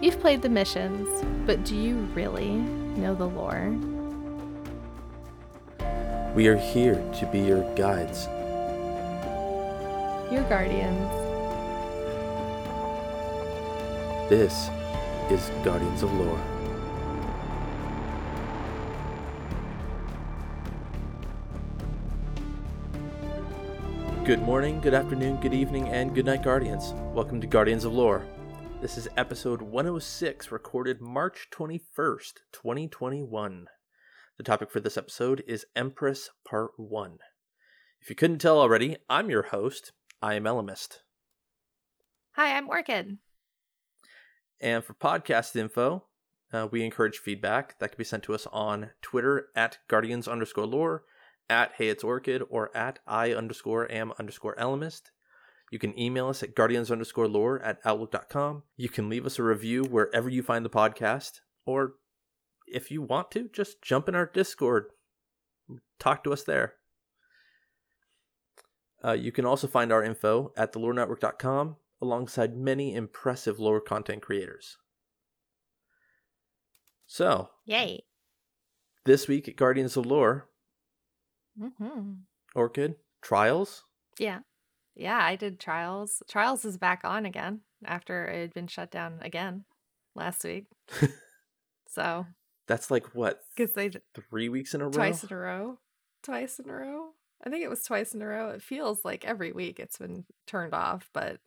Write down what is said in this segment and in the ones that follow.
You've played the missions, but do you really know the lore? We are here to be your guides. Your guardians. This is Guardians of Lore. Good morning, good afternoon, good evening, and good night, Guardians. Welcome to Guardians of Lore. This is episode 106, recorded March 21st, 2021. The topic for this episode is Empress Part 1. If you couldn't tell already, I'm your host. I am Elemist. Hi, I'm Orchid. And for podcast info, uh, we encourage feedback that can be sent to us on Twitter at Guardians underscore lore, at Hey It's Orchid, or at I underscore am underscore Elemist. You can email us at guardians underscore lore at outlook.com. You can leave us a review wherever you find the podcast, or if you want to, just jump in our Discord. Talk to us there. Uh, you can also find our info at thelorenetwork.com alongside many impressive lore content creators. So, Yay. this week at Guardians of Lore, Mm-hmm. Orchid, Trials. Yeah. Yeah, I did Trials. Trials is back on again after it had been shut down again last week. so, That's like what, because they three weeks in a row? twice in a row. Twice in a row. I think it was twice in a row. It feels like every week it's been turned off, but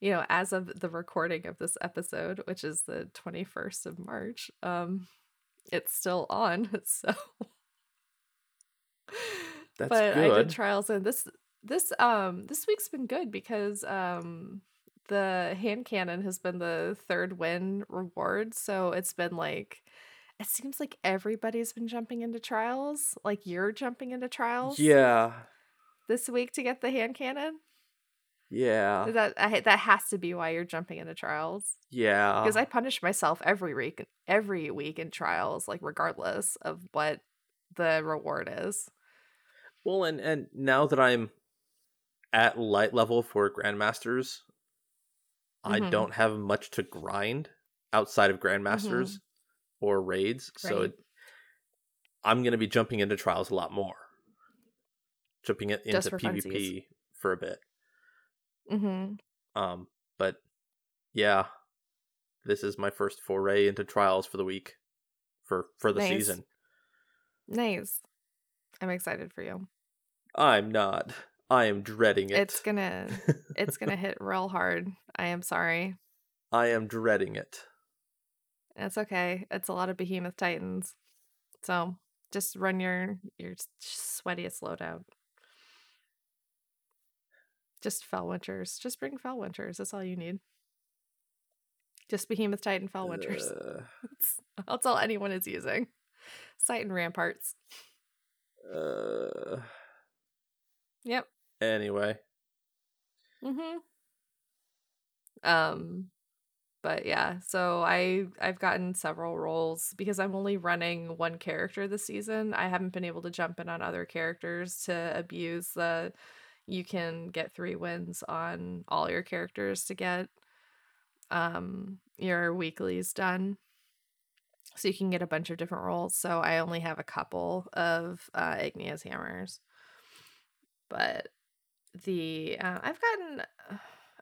you know, as of the recording of this episode, which is the 21st of March, um it's still on. So That's but I did trials and this this um this week's been good because um the hand cannon has been the third win reward. So it's been like it seems like everybody's been jumping into trials. Like you're jumping into trials Yeah. this week to get the hand cannon. Yeah. That I, that has to be why you're jumping into trials. Yeah. Because I punish myself every week, every week in trials, like regardless of what the reward is. Well, and and now that I'm at light level for grandmasters, I Mhm. don't have much to grind outside of grandmasters or raids, so Mm-hmm. It, I'm going to be jumping into trials a lot more. Jumping it into for PvP funsies. for a bit. Mm-hmm. Um, but yeah, this is my first foray into trials for the week for for the Nice. season. Nice. I'm excited for you. I'm not. I am dreading it. It's gonna it's gonna hit real hard. I am sorry. I am dreading it. It's okay. It's a lot of behemoth titans. So just run your your sweatiest loadout. Just Felwinters. Just bring Felwinters. That's all you need. Just behemoth titan Felwinters. Uh, That's, that's all anyone is using. Sight and ramparts. uh, Yep. Anyway, Mm-hmm. Um, but yeah, so I I've gotten several roles because I'm only running one character this season. I haven't been able to jump in on other characters to abuse the you can get three wins on all your characters to get um your weeklies done. So you can get a bunch of different roles. So I only have a couple of uh Igneous hammers. But the uh, I've gotten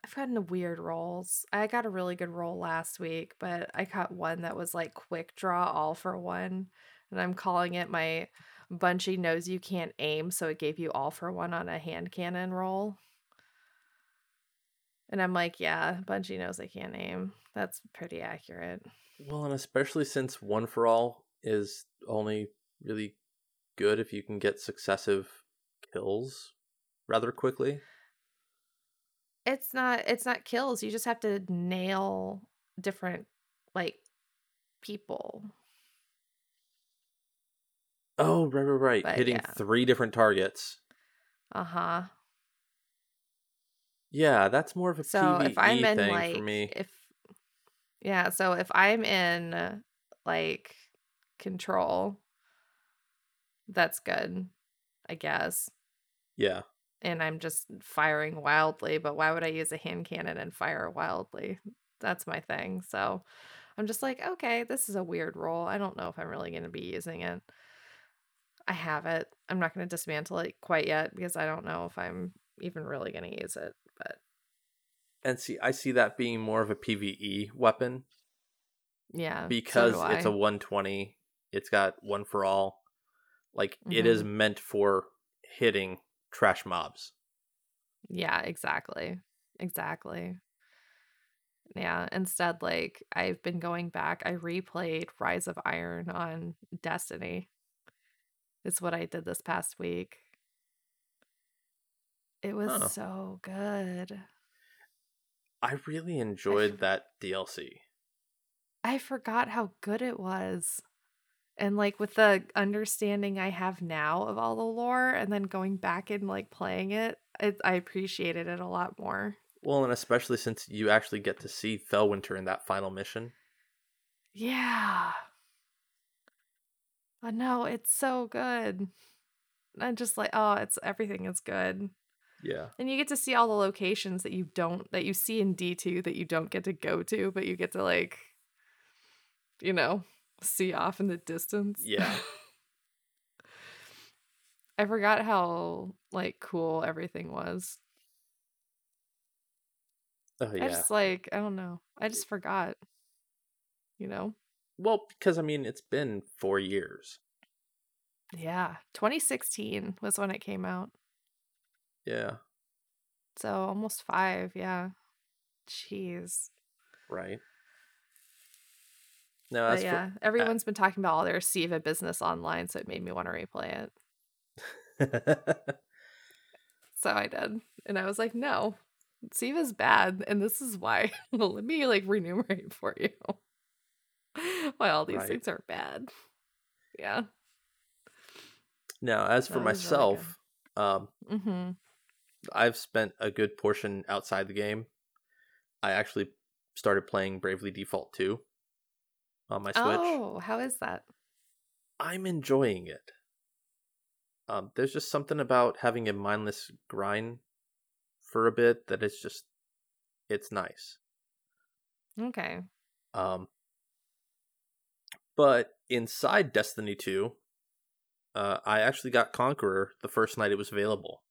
I've gotten the weird rolls. I got a really good roll last week, but I got one that was like quick draw all for one, and I'm calling it my Bungie knows you can't aim, so it gave you all for one on a hand cannon roll. And I'm like, yeah, Bungie knows I can't aim. That's pretty accurate. well, and especially since one for all is only really good if you can get successive kills rather quickly. It's not it's not kills. You just have to nail different like people. Oh, right, right, right. But, Hitting yeah. three different targets. Uh-huh. Yeah, that's more of a So PvE if I'm in thing like for me. if yeah, so if I'm in like control, that's good, I guess. Yeah. And I'm just firing wildly, but why would I use a hand cannon and fire wildly? That's my thing. So I'm just like, okay, this is a weird role. I don't know if I'm really going to be using it. I have it. I'm not going to dismantle it quite yet because I don't know if I'm even really going to use it. But And see, I see that being more of a PVE weapon yeah, because do it's a 120. It's got one for all. Like it is Mm-hmm. meant for hitting trash mobs. Yeah, exactly. Exactly. Yeah, instead, like, I've been going back. I replayed Rise of Iron on Destiny. It's what I did this past week. It was Huh. so good. I really enjoyed that DLC. I forgot how good it was. And like with the understanding I have now of all the lore and then going back and like playing it, it I appreciated it a lot more. Well, and especially since you actually get to see Felwinter in that final mission. Yeah. I know, it's so good. I'm just like, oh, it's everything is good. Yeah. And you get to see all the locations that you don't that you see in D2 that you don't get to go to, but you get to like you know, see off in the distance. Yeah. I forgot how like cool everything was. Oh yeah. I just like I don't know. I just forgot. You know? Well, because I mean, it's been four years. Yeah. 2016 was when it came out. Yeah. So almost 5, yeah. Jeez. Right. No, But yeah, everyone's been talking about all their Siva business online, so it made me want to replay it. So I did. And I was like, no, Siva's bad. And this is why. well, let me like remunerate for you why all these Right. things are bad. Yeah. now, as for That really myself, um, Mm-hmm. I've spent a good portion outside the game. I actually started playing Bravely Default 2 on my Switch. Oh, how is that? I'm enjoying it. Um, there's just something about having a mindless grind for a bit that it's just it's nice. Okay. Um, but inside Destiny 2, uh, I actually got Conqueror the first night it was available.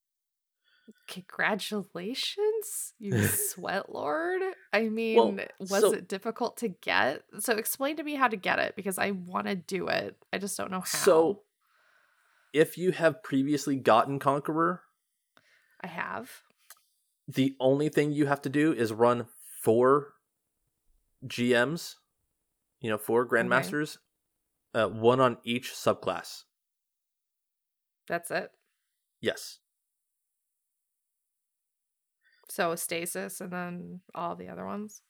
Congratulations, you sweat lord. I mean, was so- it difficult to get? So explain to me how to get it because I want to do it. I just don't know how. So, if you have previously gotten Conqueror, I have. the only thing you have to do is run four GMs, you know, four Grandmasters, uh, one on each subclass. That's it. Yes. So stasis and then all the other ones.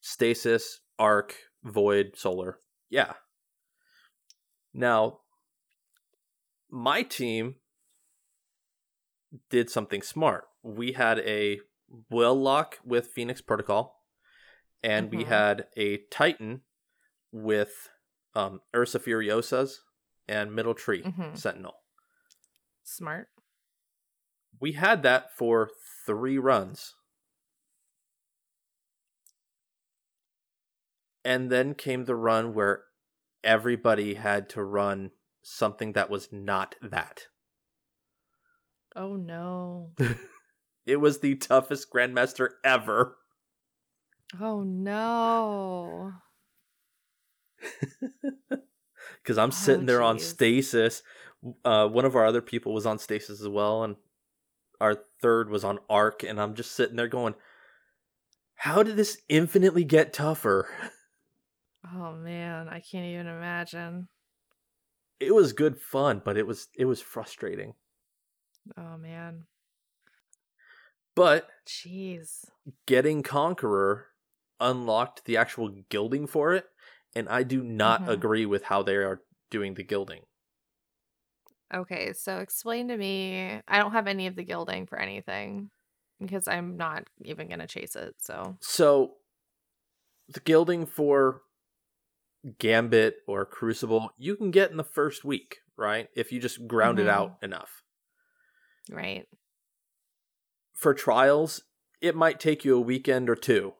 Stasis, Arc, Void, Solar. Yeah. Now, my team did something smart. We had a Warlock with Phoenix Protocol, and we Mhm. had a Titan with um, Ursa Furiosas and Middle Tree Mhm. Sentinel. Smart. We had that for three runs. And then came the run where everybody had to run something that was not that. Oh no. It was the toughest Grandmaster ever. Oh no. Because I'm Oh, sitting there on stasis. Uh, one of our other people was on stasis as well, and our third was on arc. And I'm just sitting there going, "How did this infinitely get tougher?" Oh man, I can't even imagine. It was good fun, but it was it was frustrating. Oh man. But Jeez. getting Conqueror unlocked the actual gilding for it, and I do not Mhm. agree with how they are doing the gilding. Okay, so explain to me. I don't have any of the gilding for anything because I'm not even gonna chase it. So So the gilding for Gambit or Crucible, you can get in the first week, right? If you just ground it Mhm. out enough. right. For trials, it might take you a weekend or two.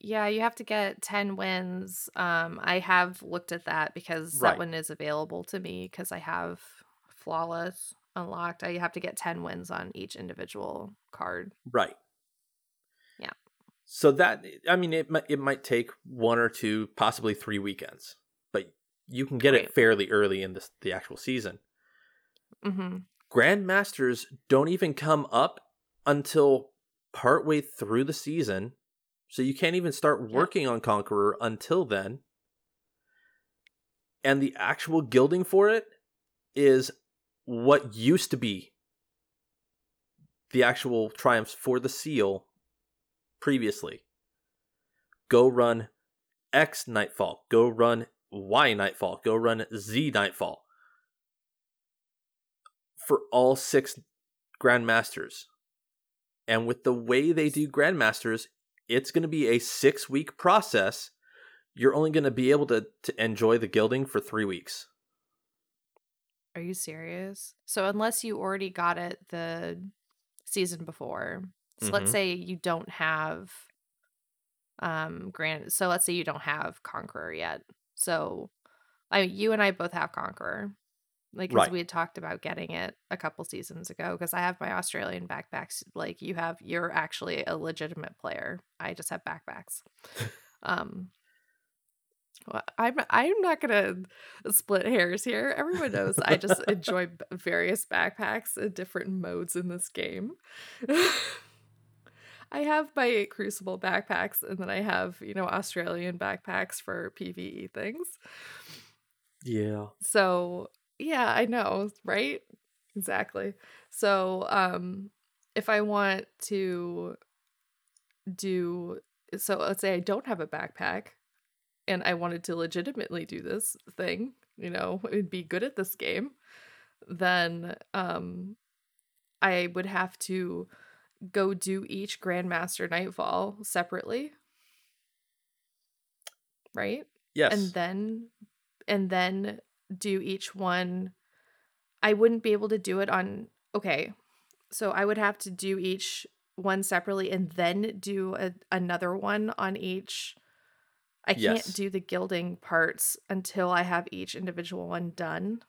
Yeah, you have to get 10 wins. Um, I have looked at that because Right. that one is available to me because I have flawless unlocked. I have to get 10 wins on each individual card. Right. Yeah. So that I mean it might it might take one or two, possibly three weekends, but you can get it fairly early in this the actual season. hmm Grandmasters don't even come up until partway through the season, so you can't even start working on Conqueror until then. And the actual gilding for it is what used to be the actual triumphs for the seal previously. Go run X Nightfall, go run Y Nightfall, go run Z Nightfall for all six grandmasters. And with the way they do grandmasters, it's going to be a six week process. You're only going to be able to, to enjoy the gilding for three weeks. Are you serious? So unless you already got it the season before, so let's Mhm. say you don't have um grand so let's say you don't have Conqueror yet. So I you and I both have Conqueror. Like Right. we had talked about getting it a couple seasons ago because I have my Australian backpacks. Like you have you're actually a legitimate player. I just have backpacks. um well, I'm I'm not gonna split hairs here. Everyone knows I just enjoy various backpacks and different modes in this game. I have my Crucible backpacks, and then I have you know Australian backpacks for PVE things. Yeah. So yeah, I know, right? Exactly. So um, if I want to do so, let's say I don't have a backpack and I wanted to legitimately do this thing, you know, and be good at this game, then um I would have to go do each Grandmaster Nightfall separately. Right? Yes. And then and then do each one I wouldn't be able to do it on okay. So I would have to do each one separately and then do a, another one on each I can't Yes. do the gilding parts until I have each individual one done.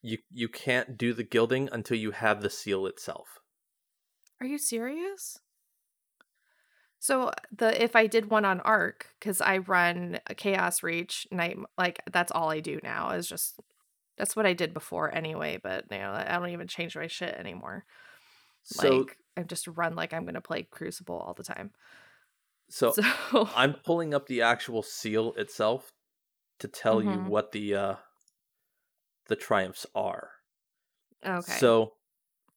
you you can't do the gilding until you have the seal itself. Are you serious? So the if I did one on Arc cuz I run a Chaos Reach night like that's all I do now is just that's what I did before anyway, but you know, I don't even change my shit anymore. So like I just run like I'm going to play Crucible all the time. so So I'm pulling up the actual seal itself to tell you Mhm. what the uh the triumphs are. okay. So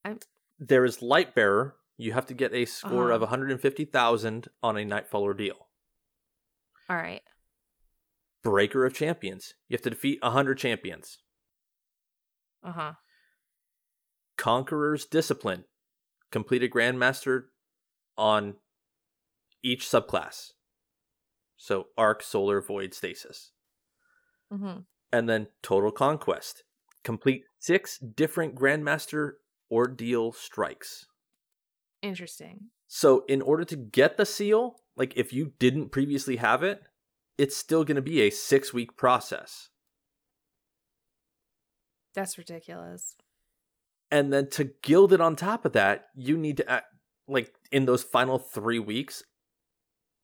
I'm- there is light bearer. You have to get a score of Uh-huh. 150,000 on a nightfall ordeal. all right. Breaker of champions. You have to defeat 100 champions. Uh-huh. Conqueror's discipline. Complete a grandmaster on each subclass. So arc, solar, void, stasis. Mm-hmm. and then Total Conquest. Complete six different Grandmaster Ordeal strikes. Interesting. So, in order to get the seal, like if you didn't previously have it, it's still going to be a six week process. That's ridiculous. And then to gild it on top of that, you need to, act, like, in those final three weeks,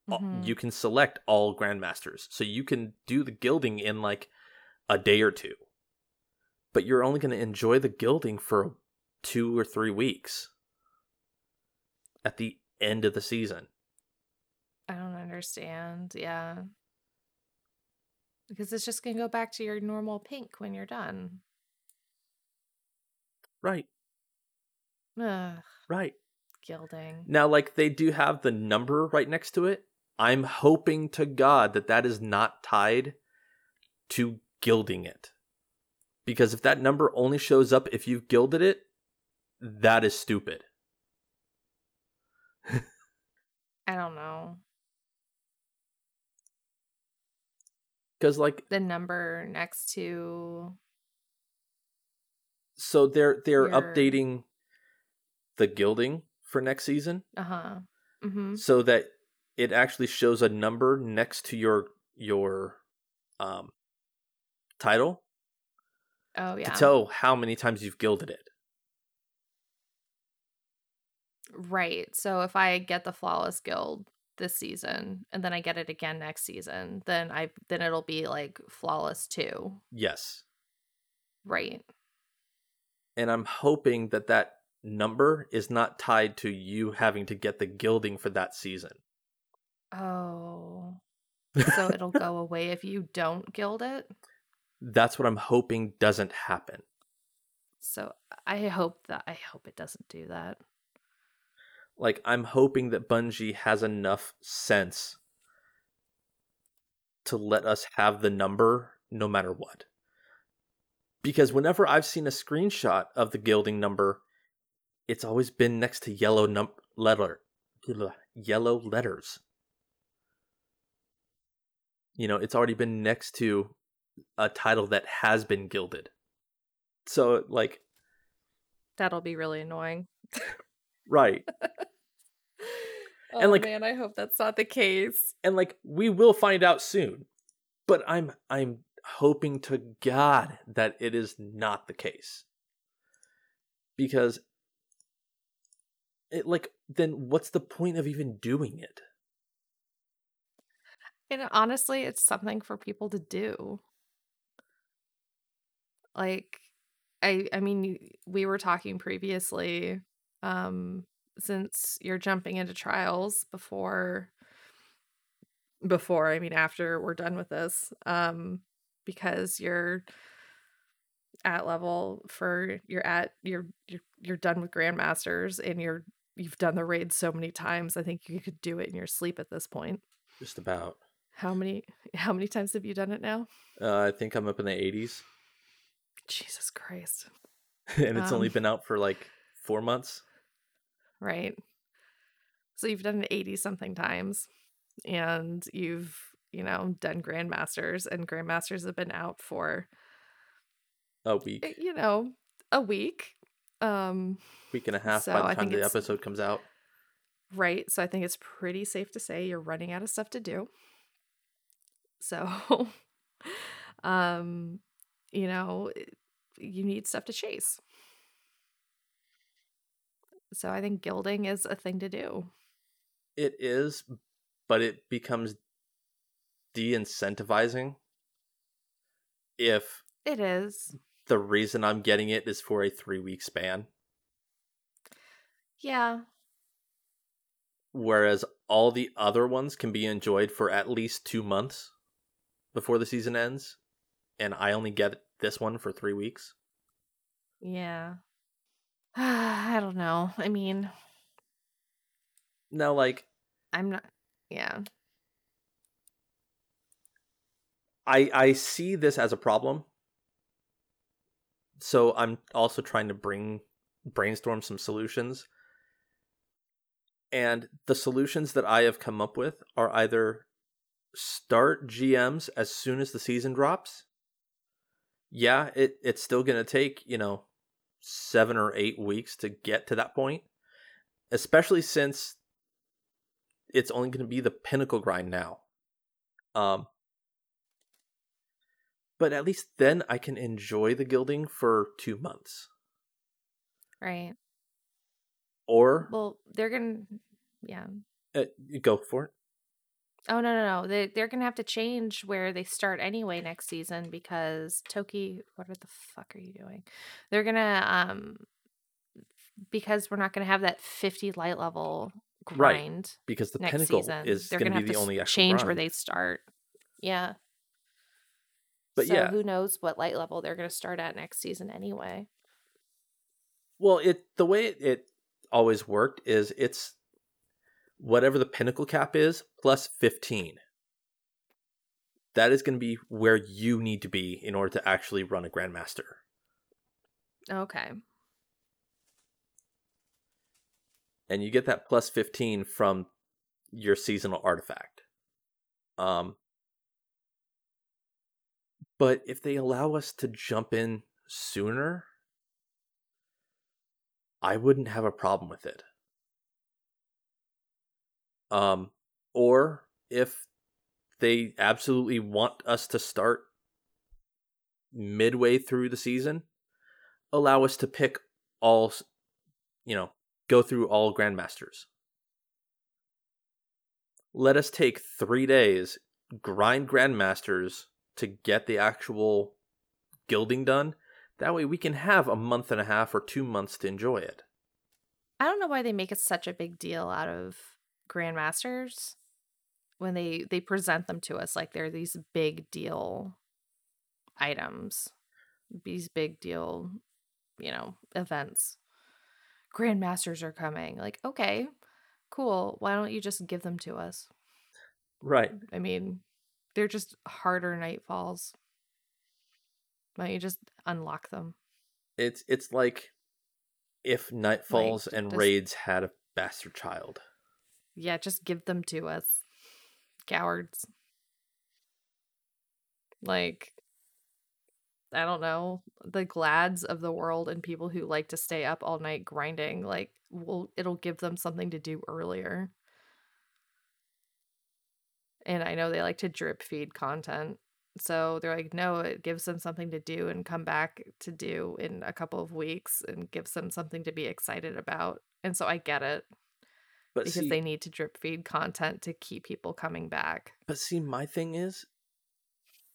Mhm. you can select all Grandmasters. So, you can do the gilding in like a day or two. But you're only going to enjoy the gilding for two or three weeks at the end of the season. I don't understand. Yeah. Because it's just going to go back to your normal pink when you're done. Right, Ugh, right. gilding. Now, like, they do have the number right next to it. I'm hoping to God that that is not tied to gilding it. Because if that number only shows up if you've gilded it, that is stupid. I don't know. Because, like, The number next to. so they're they're Your- updating the gilding for next season Uh huh. Mm hmm. so that it actually shows a number next to your your um title Oh yeah. to tell how many times you've gilded it. Right. So if I get the flawless gild this season and then I get it again next season, then I then it'll be like flawless 2. Yes. Right. And I'm hoping that that number is not tied to you having to get the gilding for that season. Oh. So it'll go away if you don't gild it. That's what I'm hoping doesn't happen. So I hope that I hope it doesn't do that. Like I'm hoping that Bungie has enough sense to let us have the number no matter what. Because whenever I've seen a screenshot of the gilding number, it's always been next to yellow num letter yellow letters. You know, it's already been next to a title that has been gilded. So like That'll be really annoying. right. oh And, like- man, I hope that's not the case. and like we will find out soon but i'm i'm hoping to god that it is not the case because it like then what's the point of even doing it And honestly, it's something for people to do. Like I I mean we were talking previously um since you're jumping into trials before before I mean after we're done with this um because you're at level for you're at you're you're you're done with grandmasters and you're you've done the raid so many times I think you could do it in your sleep at this point. just about How many how many times have you done it now? uh, i think i'm up in the 80s Jesus Christ. and it's only Um, been out for like four months Right. So you've done it 80 something times and you've, you know, done grandmasters and grandmasters have been out for a eh, week you know, a week. Um week and a half So by the time the episode comes out right. So I think it's pretty safe to say you're running out of stuff to do. So um you know, you need stuff to chase. So I think gilding is a thing to do. it is but it becomes de-incentivizing if It is. the reason I'm getting it is for a three week span. Yeah. Whereas all the other ones can be enjoyed for at least two months before the season ends. And I only get this one for three weeks. Yeah. I don't know. I mean, Now, like, I'm not. Yeah. I I see this as a problem. So I'm also trying to bring brainstorm some solutions. And the solutions that I have come up with are either start GMs as soon as the season drops. Yeah, it it's still going to take, you know, 7 or 8 weeks to get to that point, especially since it's only going to be the pinnacle grind now. Um but at least then I can enjoy the gilding for 2 months. Right. Or Well, they're gonna. Yeah. uh, go for it. Oh no no no! They they're gonna have to change where they start anyway next season because Toki. What the fuck are you doing? They're gonna um because we're not gonna have that fifty light level Right. grind because the pinnacle season. is gonna to have be the to only change where they start. Yeah. But so yeah. who knows what light level they're gonna start at next season anyway? Well, it the way it always worked is it's whatever the pinnacle cap is plus 15. That is going to be where you need to be in order to actually run a grandmaster. Okay. And you get that plus 15 from your seasonal artifact. Um but if they allow us to jump in sooner, I wouldn't have a problem with it. Um, or if they absolutely want us to start midway through the season, allow us to pick all, you know, go through all grandmasters. Let us take three days, grind grandmasters to get the actual gilding done. That way we can have a month and a half or two months to enjoy it. I don't know why they make it such a big deal out of grandmasters when they they present them to us like they're these big deal items these big deal you know events. Grandmasters are coming like okay cool why don't you just give them to us? Right. I mean they're just harder nightfalls. Why don't you just unlock them? It's it's like if nightfalls Like, and just- raids had a bastard child yeah just give them to us cowards. Like i don't know the glads of the world and people who like to stay up all night grinding like will it'll give them something to do earlier. And i know they like to drip feed content. So they're like no it gives them something to do and come back to do in a couple of weeks and gives them something to be excited about. And so i get it but because see, they need to drip feed content to keep people coming back. But see, my thing is,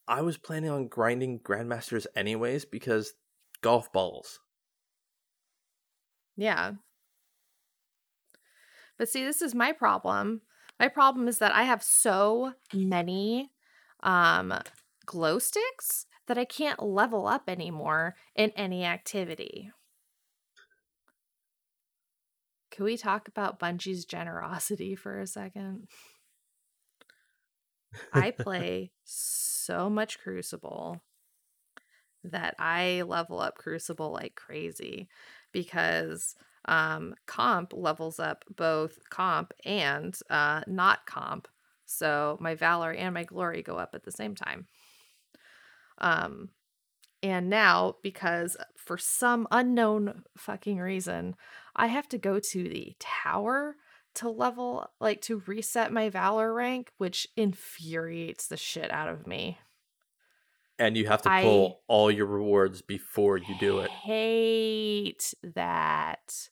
I was planning on grinding grandmasters anyways because golf balls. Yeah. But see, this is my problem. My problem is that I have so many um glow sticks that I can't level up anymore in any activity. Can we talk about Bungie's generosity for a second? I play so much Crucible that I level up Crucible like crazy because um, comp levels up both comp and uh, not comp. So my Valor and my Glory go up at the same time. Um, and now, because for some unknown fucking reason, I have to go to the tower to level, like to reset my Valor rank, which infuriates the shit out of me. And you have to I- pull all your rewards before you do it. Hate that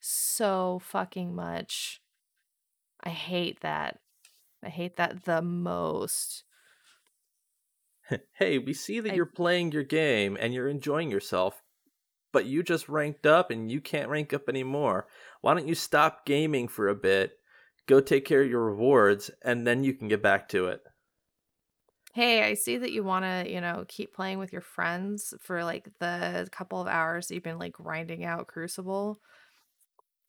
so fucking much. I hate that. I hate that the most. hey, we see that I- you're playing your game and you're enjoying yourself, but you just ranked up and you can't rank up anymore. Why don't you stop gaming for a bit, go take care of your rewards, and then you can get back to it? Hey, I see that you want to, you know, keep playing with your friends for like the couple of hours that you've been like grinding out Crucible.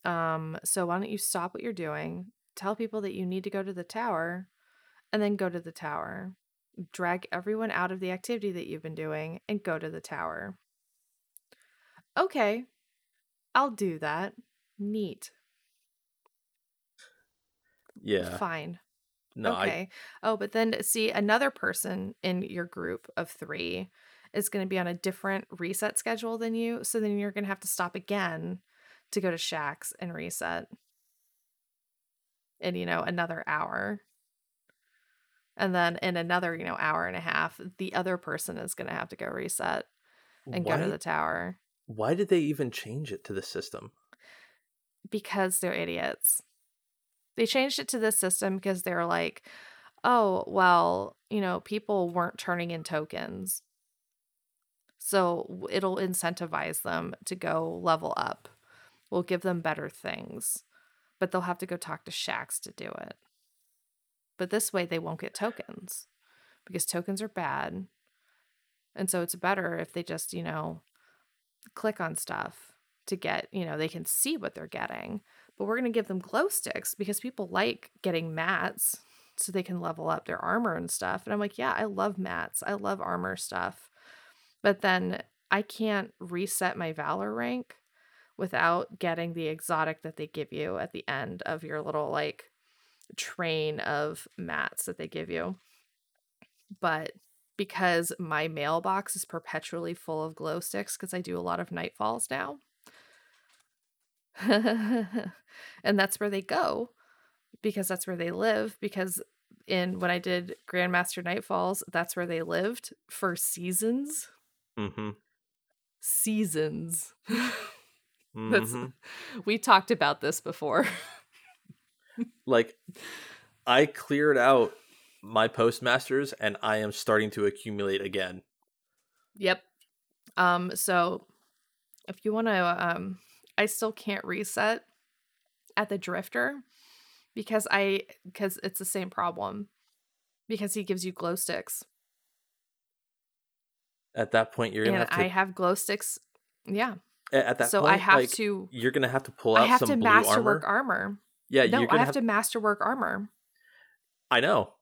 Um, so why don't you stop what you're doing, tell people that you need to go to the tower, and then go to the tower. Drag everyone out of the activity that you've been doing and go to the tower. Okay, I'll do that. Neat. Yeah. Fine. No, I okay. Oh, but then uh, see another person in your group of three is going to be on a different reset schedule than you. So then you're going to have to stop again to go to Shaxx and reset in, you know, another hour. And then in another, you know, hour and a half, the other person is going to have to go reset and why, go to the tower why did they even change it to the system? because they're idiots. They changed it to this system because they're like, oh, well, you know, people weren't turning in tokens. So it'll incentivize them to go level up. We'll give them better things, but they'll have to go talk to Shaxx to do it. But this way, they won't get tokens because tokens are bad. And so it's better if they just, you know, click on stuff to get, you know, they can see what they're getting. But we're going to give them glow sticks because people like getting mats so they can level up their armor and stuff. And I'm like, yeah, I love mats. I love armor stuff. But then I can't reset my valor rank without getting the exotic that they give you at the end of your little like train of mats that they give you. But because my mailbox is perpetually full of glow sticks because I do a lot of nightfalls now. and that's where they go. because that's where they live because in when I did Grandmaster Nightfalls, that's where they lived for seasons. Mm-hmm. Seasons. That's Mhm. we talked about this before. Like, I cleared out my postmasters, and I am starting to accumulate again. Yep. Um so if you want to um I still can't reset at the drifter because I because it's the same problem because he gives you glow sticks At that point, you're gonna have to. I have glow sticks. Yeah. at that so point, I have like, to You're gonna have to pull out I have some to masterwork armor. armor. Yeah, no, you're I have, to masterwork armor. I know.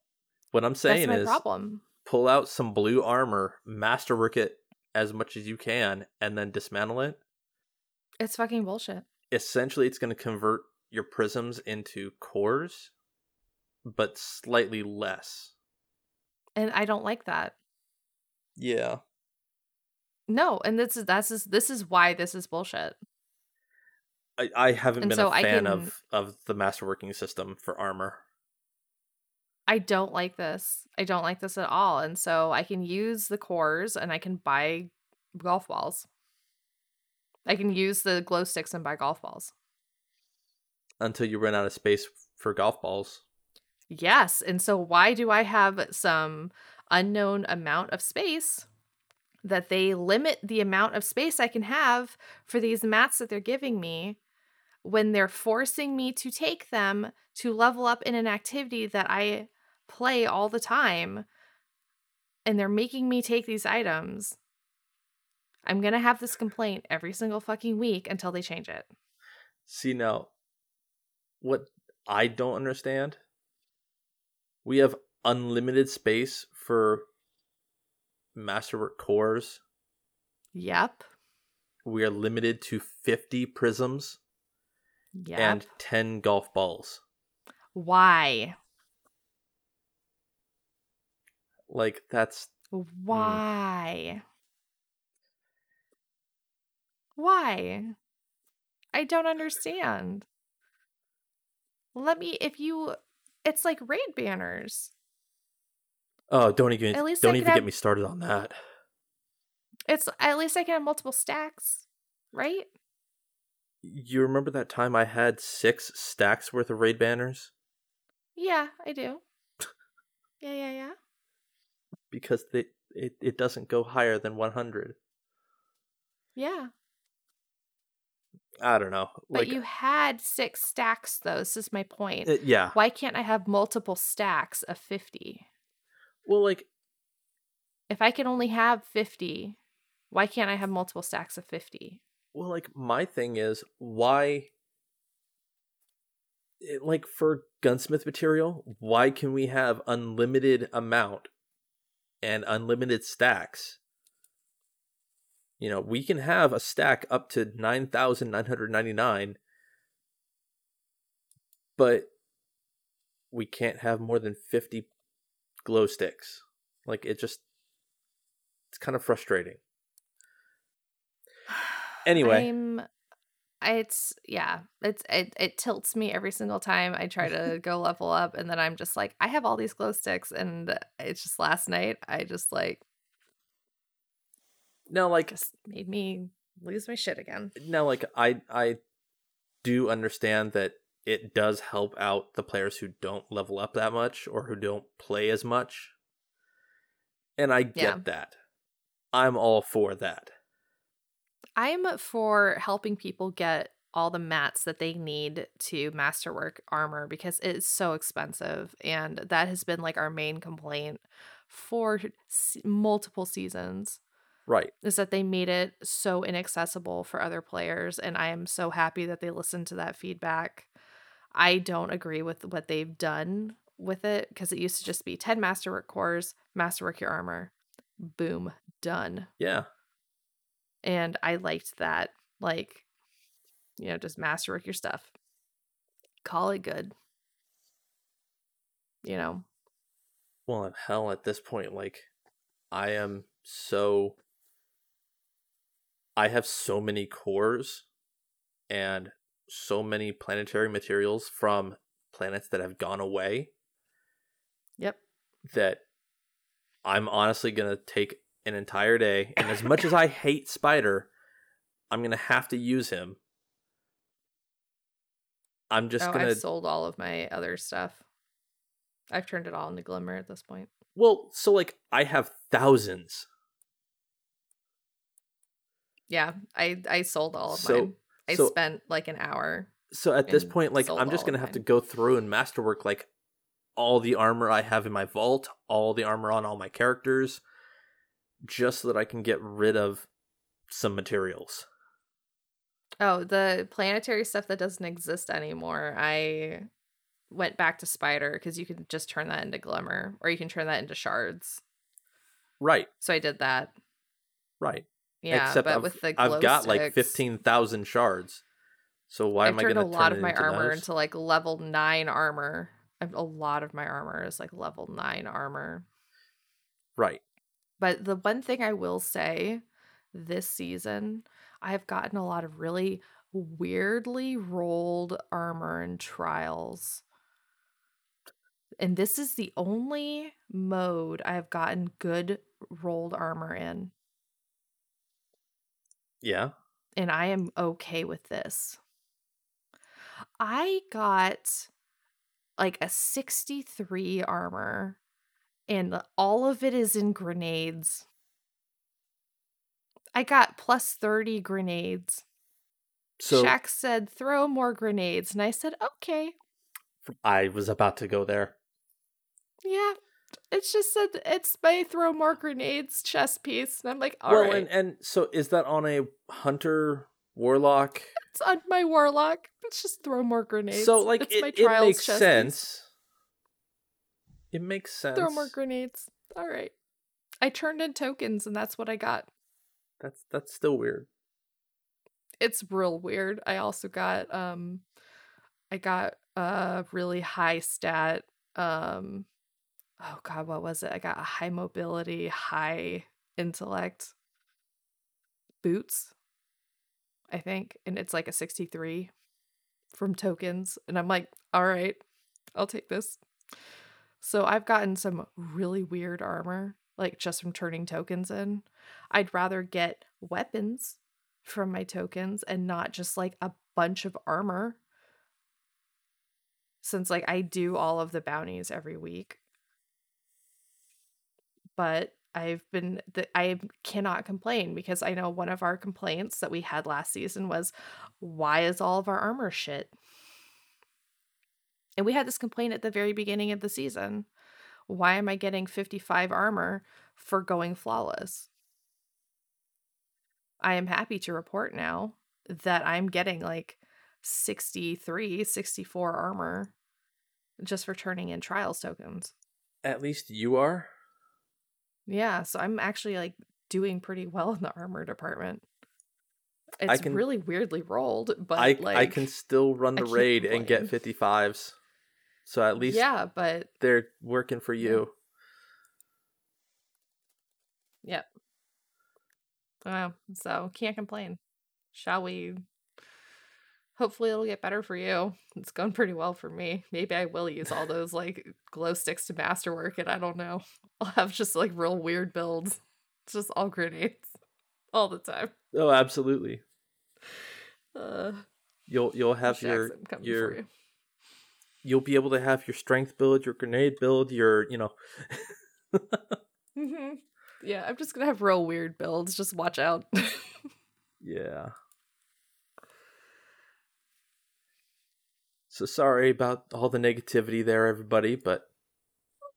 What I'm saying That's my is, problem. pull out some blue armor, masterwork it as much as you can, and then dismantle it. It's fucking bullshit. Essentially, it's going to convert your prisms into cores, but slightly less. And I don't like that. Yeah. No, and this is that's is this is why this is bullshit. I, I haven't And been so a fan can- of, of the masterworking system for armor. I don't like this. I don't like this at all. And so I can use the cores and I can buy golf balls. I can use the glow sticks and buy golf balls. until you run out of space for golf balls. Yes. And so why do I have some unknown amount of space that they limit the amount of space I can have for these mats that they're giving me when they're forcing me to take them to level up in an activity that I play all the time and they're making me take these items. I'm going to have this complaint every single fucking week until they change it. See now, what I don't understand, we have unlimited space for masterwork cores. Yep. We are limited to 50 prisms Yep. and 10 golf balls. Why? Like that's mm. Why? Why? I don't understand. Let me if you it's like raid banners. oh, don't even At least don't even could get me started on that. It's at least I can have multiple stacks, right? You remember that time I had six stacks worth of raid banners Yeah, I do. Yeah, yeah, yeah. Because they it, it doesn't go higher than 100. Yeah. I don't know. But Like you had six stacks though. This is my point. uh, yeah. Why can't I have multiple stacks of 50? Well, like If I can only have 50, why can't I have multiple stacks of 50? Well, like my thing is why it, like for gunsmith material, why can we have unlimited amount and unlimited stacks? You know, we can have a stack up to 9999 but we can't have more than 50 glow sticks. Like it just it's kind of frustrating. Anyway, I'm it's yeah, it's it, it tilts me every single time I try to go level up and then I'm just like I have all these glow sticks and it's just last night I just like no like just made me lose my shit again. no like i i do understand that it does help out the players who don't level up that much or who don't play as much and i get Yeah. that i'm all for that I'm for helping people get all the mats that they need to masterwork armor because it's so expensive and that has been like our main complaint for s- multiple seasons. right. is that they made it so inaccessible for other players and i am so happy that they listened to that feedback. I don't agree with what they've done with it because it used to just be 10 masterwork cores masterwork your armor boom done. Yeah and i liked that like you know just masterwork your stuff. Call it good. You know? Well and hell at this point like i am so i have so many cores and so many planetary materials from planets that have gone away Yep. that I'm honestly gonna take an entire day, and as much as I hate Spider, I'm gonna have to use him. I'm just oh, gonna. I've sold all of my other stuff. I've turned it all into glimmer at this point. Well, so like I have thousands. Yeah, I I sold all of So- mine. I so- spent like an hour. So at this point, like I'm just gonna have to go through and masterwork like all the armor I have in my vault, all the armor on all my characters, just so that I can get rid of some materials. Oh, the planetary stuff that doesn't exist anymore. I went back to spider because you can just turn that into glimmer, or you can turn that into shards. Right, So I did that. right. Yeah, Except but I've, with the I've got like sticks, fifteen thousand shards. So why I've am I turned going a lot of my armor those? into like level nine armor. I've, a lot of my armor is like level nine armor. Right. But the one thing I will say this season, I've gotten a lot of really weirdly rolled armor and trials. And this is the only mode I've gotten good rolled armor in. Yeah. And I am okay with this. I got like a 63 armor, and all of it is in grenades. I got plus 30 grenades. So Shaxx said, throw more grenades. And I said, okay. I was about to go there. Yeah. It's just said it's my throw more grenades chess piece. And I'm like, all right, well, and and so is that on a hunter warlock? it's on my warlock. Let's just throw more grenades. So like it's it, my it makes chess piece. It makes sense. Throw more grenades. All right. I turned in tokens and that's what I got. That's that's still weird. It's real weird. I also got um I got a really high stat um oh god, what was it? I got a high mobility, high intellect boots. I think, and it's like a 63 from tokens and I'm like, "All right. I'll take this." So I've gotten some really weird armor like just from turning tokens in. I'd rather get weapons from my tokens and not just like a bunch of armor. Since like I do all of the bounties every week. But I've been th- I cannot complain because I know one of our complaints that we had last season was why is all of our armor shit? And we had this complaint at the very beginning of the season. Why am I getting 55 armor for going flawless? I am happy to report now that I'm getting like 63, 64 armor just for turning in trials tokens. At least you are. Yeah, so I'm actually like doing pretty well in the armor department. It's can- really weirdly rolled, but I like I can still run the raid and get 55s. So at least yeah, but they're working for you. Yep. Wow. so can't complain. Shall we? Hopefully it'll get better for you. It's going pretty well for me. Maybe I will use all those like glow sticks to masterwork and I don't know. I'll have just like real weird builds. It's just all grenades all the time. Oh, absolutely. Uh, You'll you'll have your your for you. You'll be able to have your strength build, your grenade build, your you know hmm Yeah, I'm just gonna have real weird builds. Just watch out. yeah. So sorry about all the negativity there, everybody, but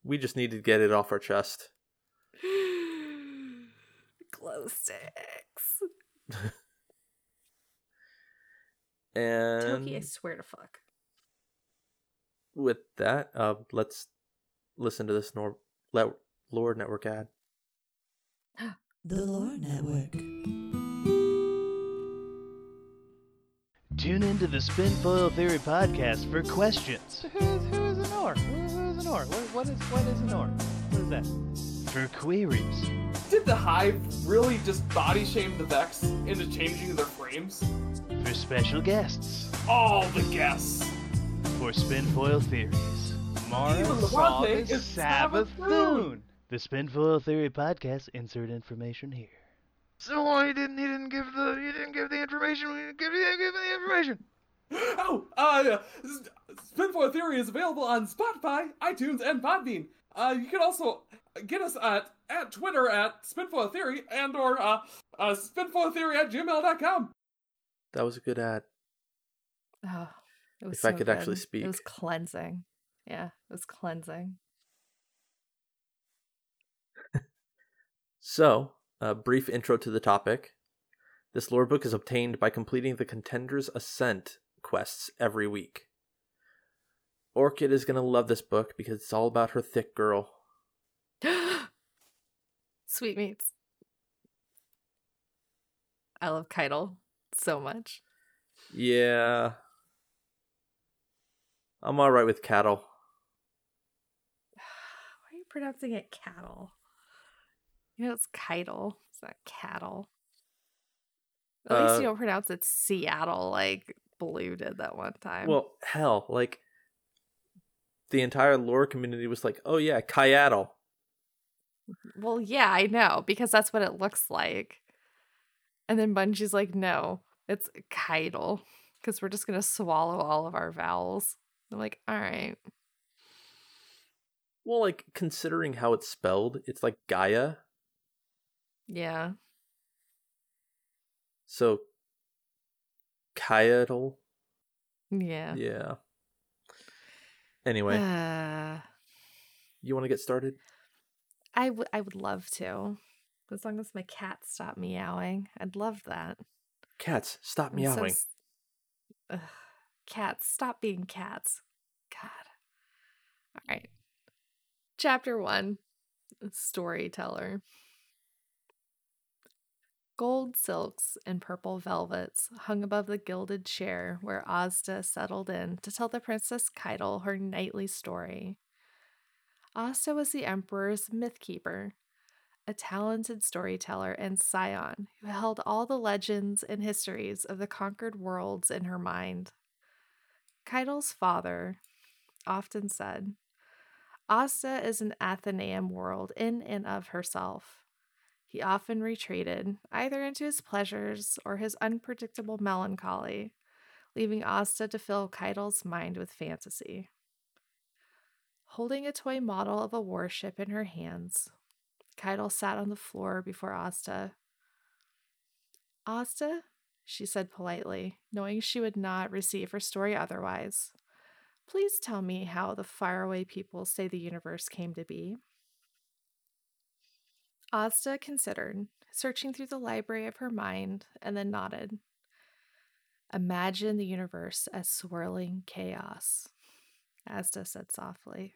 we just need to get it off our chest. Glow sticks. And Toki, I swear to fuck. With that, uh, let's listen to this nor- le- lore network ad. The Lore Network. Tune into the Spinfoil Theory podcast for questions. Who is, who is an or? Who, who is an or? What, what is what is an or? What is that? For queries. Did the Hive really just body shame the Vex into changing their frames? For special guests. All the guests. For for Spinfoil Theories. Mara Even the saw the is Sabbath Sabbath moon. The Spinfoil Theory podcast. Insert information here. So he didn't. He didn't give the. He didn't give the information. He didn't give, he didn't give the information. Oh, uh, Spinfoil Theory is available on Spotify, iTunes, and Podbean. Uh, you can also get us at at Twitter at Spinfoil Theory and or uh, uh spinfoiltheory at gmail.com. That was a good ad. Oh, it was If I so could actually good. It was cleansing. Yeah, it was cleansing. So, a brief intro to the topic. This lore book is obtained by completing the Contender's Ascent quests every week. Orchid is going to love this book because it's all about her thick girl. Sweet meats. I love Caiatl so much. Yeah. I'm alright with cattle. Why are you pronouncing it cattle? You know it's Caiatl. It's not cattle. At least Uh, you don't pronounce it Seattle like Blue did that one time. Well, hell, like, the entire lore community was like, oh yeah, Kyaddle. Well, yeah, I know because that's what it looks like. And then Bungie's like, no, it's Caiatl because we're just gonna swallow all of our vowels. I'm like, all right, Well, like, considering how it's spelled, it's like Gaia. yeah, So, Kyaddle. yeah. Yeah. Anyway, Uh, you want to get started? I would, I would love to, as long as my cat stop meowing. I'd love that. Cats, stop I'm so meowing. s- Ugh. Cats, stop being cats. God. All right. Chapter one Storyteller. Gold silks and purple velvets hung above the gilded chair where Ozda settled in to tell the Princess Caiatl her nightly story. Asta was the Emperor's myth keeper, a talented storyteller and scion who held all the legends and histories of the conquered worlds in her mind. Caiatl's father often said, Asta is an Athenaeum world in and of herself. He often retreated, either into his pleasures or his unpredictable melancholy, leaving Asta to fill Caiatl's mind with fantasy. Holding a toy model of a warship in her hands, Caiatl sat on the floor before Asta. Asta, she said politely, knowing she would not receive her story otherwise. Please tell me how the faraway people say the universe came to be. Asta considered, searching through the library of her mind, and then nodded. Imagine the universe as swirling chaos, Asta said softly.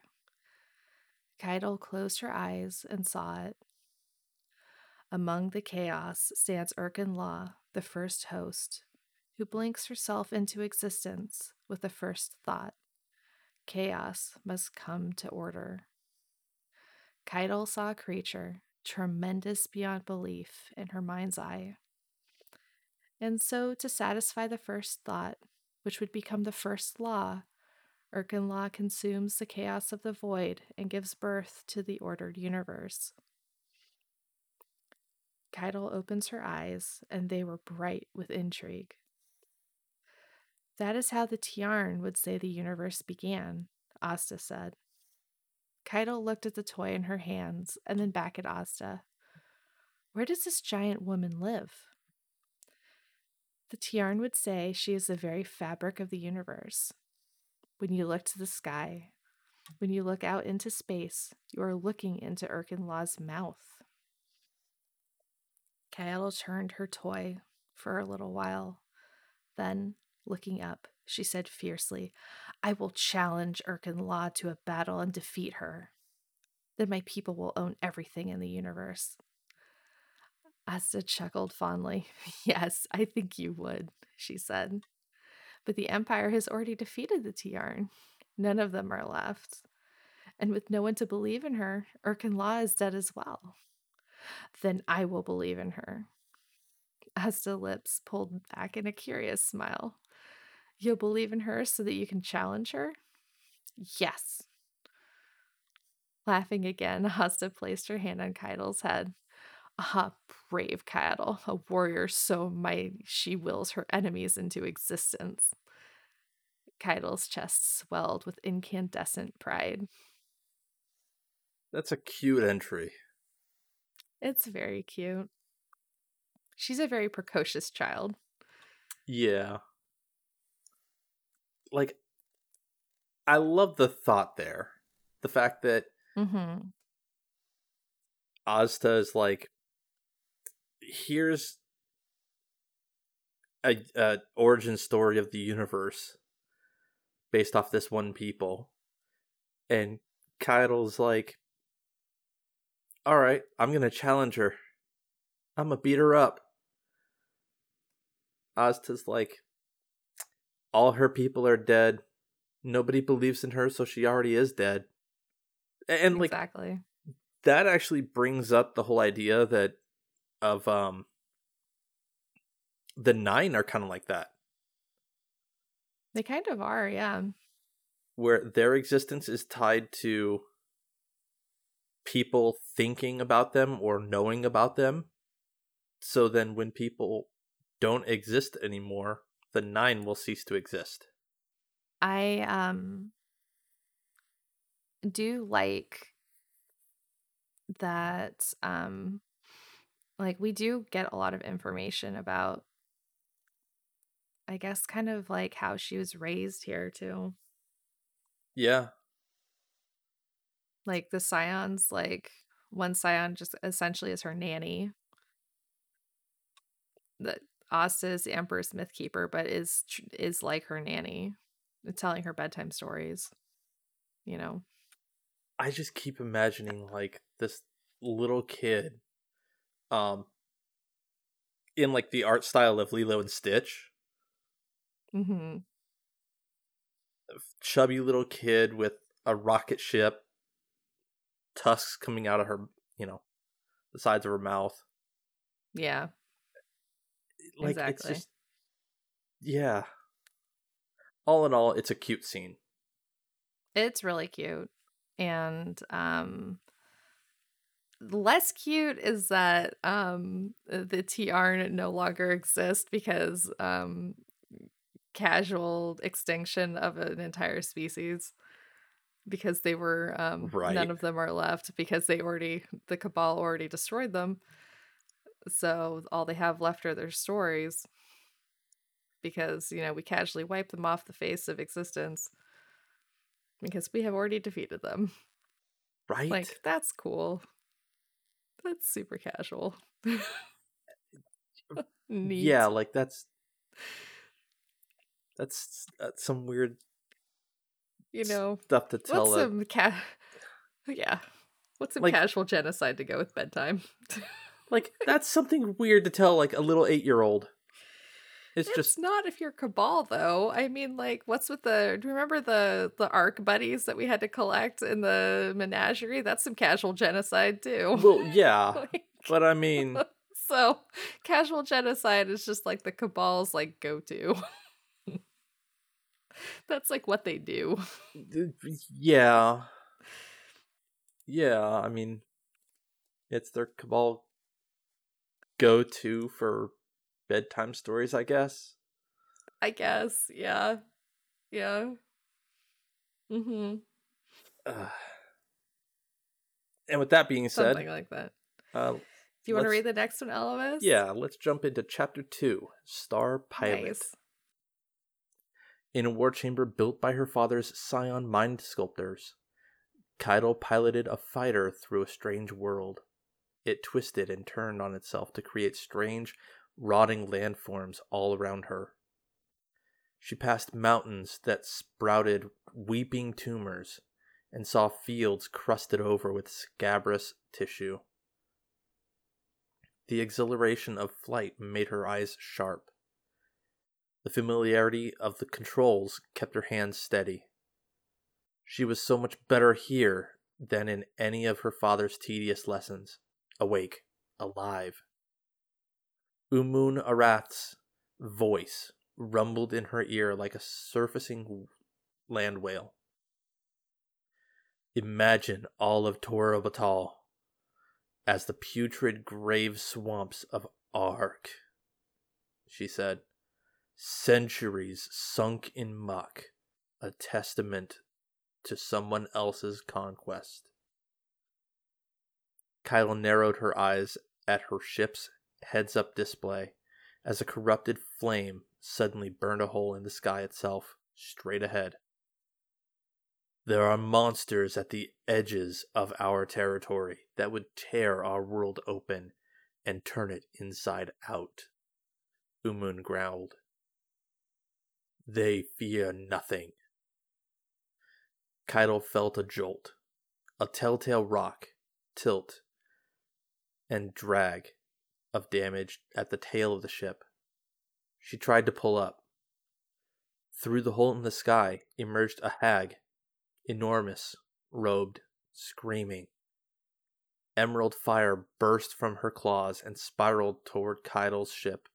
Caiatl closed her eyes and saw it. Among the chaos stands Erkin Law, the first host, who blinks herself into existence with the first thought chaos must come to order. Caiatl saw a creature, tremendous beyond belief, in her mind's eye. And so, to satisfy the first thought, which would become the first law, Erkin Law consumes the chaos of the void and gives birth to the ordered universe. Caiatl opens her eyes, and they were bright with intrigue. That is how the Tiarn would say the universe began, Asta said. Caiatl looked at the toy in her hands and then back at Asta. Where does this giant woman live? The Tiarn would say she is the very fabric of the universe. When you look to the sky, when you look out into space, you are looking into Erkin Law's mouth. Caiatl turned her toy for a little while. Then, looking up, she said fiercely, I will challenge Erkin Law to a battle and defeat her. Then my people will own everything in the universe. Asta chuckled fondly. Yes, I think you would, she said. But the Empire has already defeated the Tiarn. None of them are left. And with no one to believe in her, Erkin Law is dead as well. Then I will believe in her. Asta lips pulled back in a curious smile. You'll believe in her so that you can challenge her? Yes. Laughing again, Asta placed her hand on Caiatl's head. Ah, brave Caiatl, a warrior so mighty she wills her enemies into existence. Caiatl's chest swelled with incandescent pride. That's a cute entry. It's very cute. She's a very precocious child. Yeah. Like, I love the thought there. The fact that Mm-hmm. Asta is like, here's a, a origin story of the universe based off this one people, and Caiatl's like, all right, I'm gonna challenge her. I'm gonna beat her up. Asta's like, all her people are dead. Nobody believes in her, so she already is dead. And like exactly. that actually brings up the whole idea that of um the nine are kind of like that They kind of are, yeah. where their existence is tied to people thinking about them or knowing about them. So then when people don't exist anymore the nine will cease to exist. I um do like that um like we do get a lot of information about I guess kind of like how she was raised here too. yeah Like the scions like one scion just essentially is her nanny. The Asta is the Emperor's myth keeper, but is is like her nanny, telling her bedtime stories. You know, i just keep imagining like this little kid um in like the art style of lilo and stitch hmm chubby little kid with a rocket ship, tusks coming out of her, you know, the sides of her mouth. yeah, Like Exactly. it's just yeah. All in all, it's a cute scene. it's really cute, and um, less cute is that um the TR no longer exist because um casual extinction of an entire species because they were um Right. none of them are left because they already the cabal already destroyed them so all they have left are their stories because you know we casually wipe them off the face of existence because we have already defeated them Right? like that's cool that's super casual Neat. yeah, like that's that's, that's some weird you know stuff to tell what's a some ca- yeah what's some Like- casual genocide to go with bedtime like that's something weird to tell like a little 8-year-old. It's, It's just not if you're cabal though. I mean, like, what's with the? Do you remember the the arc buddies that we had to collect in the menagerie? That's some casual genocide too. well, yeah, Like, but I mean, so, casual genocide is just like the cabal's like go to. That's like what they do. yeah. Yeah, I mean it's their cabal go to for bedtime stories, I guess. I guess. Yeah. Yeah. Mm-hmm. Uh, and with that being said, Something like that. uh, Do you want to read the next one, Elvis? yeah, let's jump into chapter two Star Pilot. Nice. In a war chamber built by her father's scion mind sculptors, Caiatl piloted a fighter through a strange world. It twisted and turned on itself to create strange, rotting landforms all around her. She passed mountains that sprouted weeping tumors and saw fields crusted over with scabrous tissue. The exhilaration of flight made her eyes sharp. The familiarity of the controls kept her hands steady. She was so much better here than in any of her father's tedious lessons. Awake, alive. Umun Arath's voice rumbled in her ear like a surfacing land whale. Imagine all of Torobatl as the putrid grave swamps of Ark, she said. Centuries sunk in muck, a testament to someone else's conquest. Caiatl narrowed her eyes at her ship's heads up display as a corrupted flame suddenly burned a hole in the sky itself, straight ahead. There are monsters at the edges of our territory that would tear our world open and turn it inside out, Umun growled. They fear nothing. Caiatl felt a jolt, a telltale rock, tilt, and drag of damage at the tail of the ship. She tried to pull up. Through the hole in the sky emerged a hag, enormous, robed, screaming. Emerald fire burst from her claws and spiraled toward Caiatl's ship,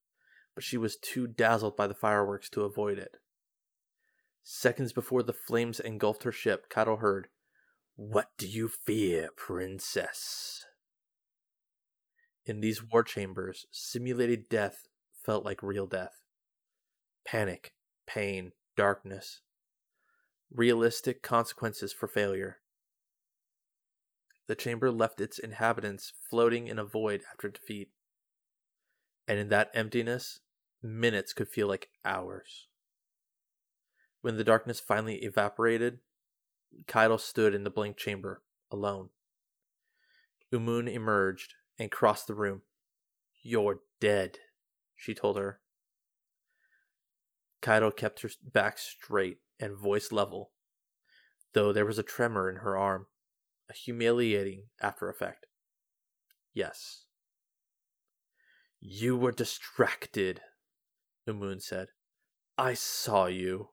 but she was too dazzled by the fireworks to avoid it. Seconds before the flames engulfed her ship, Caiatl heard, What do you fear, princess? In these war chambers, simulated death felt like real death. Panic, pain, darkness. Realistic consequences for failure. The chamber left its inhabitants floating in a void after defeat. And in that emptiness, minutes could feel like hours. When the darkness finally evaporated, Caiatl stood in the blank chamber, alone. Umun emerged and crossed the room. You're dead, she told her. Caiatl kept her back straight and voice level, though there was a tremor in her arm, a humiliating after effect. Yes. You were distracted, Umun said. I saw you,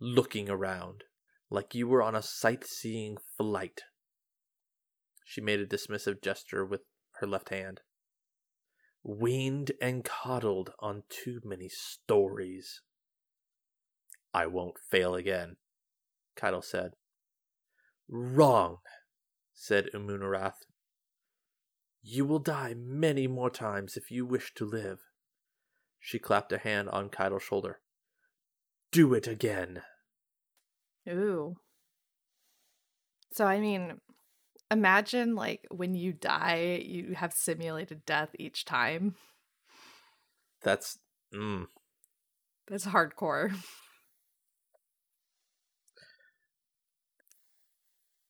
looking around, like you were on a sightseeing flight. She made a dismissive gesture with her left hand. Weaned and coddled on too many stories. I won't fail again, Caiatl said. Wrong, said Umunarath. You will die many more times if you wish to live. She clapped a hand on Caiatl's shoulder. Do it again. Ooh. So I mean, imagine like when you die, you have simulated death each time. That's mm, That's hardcore.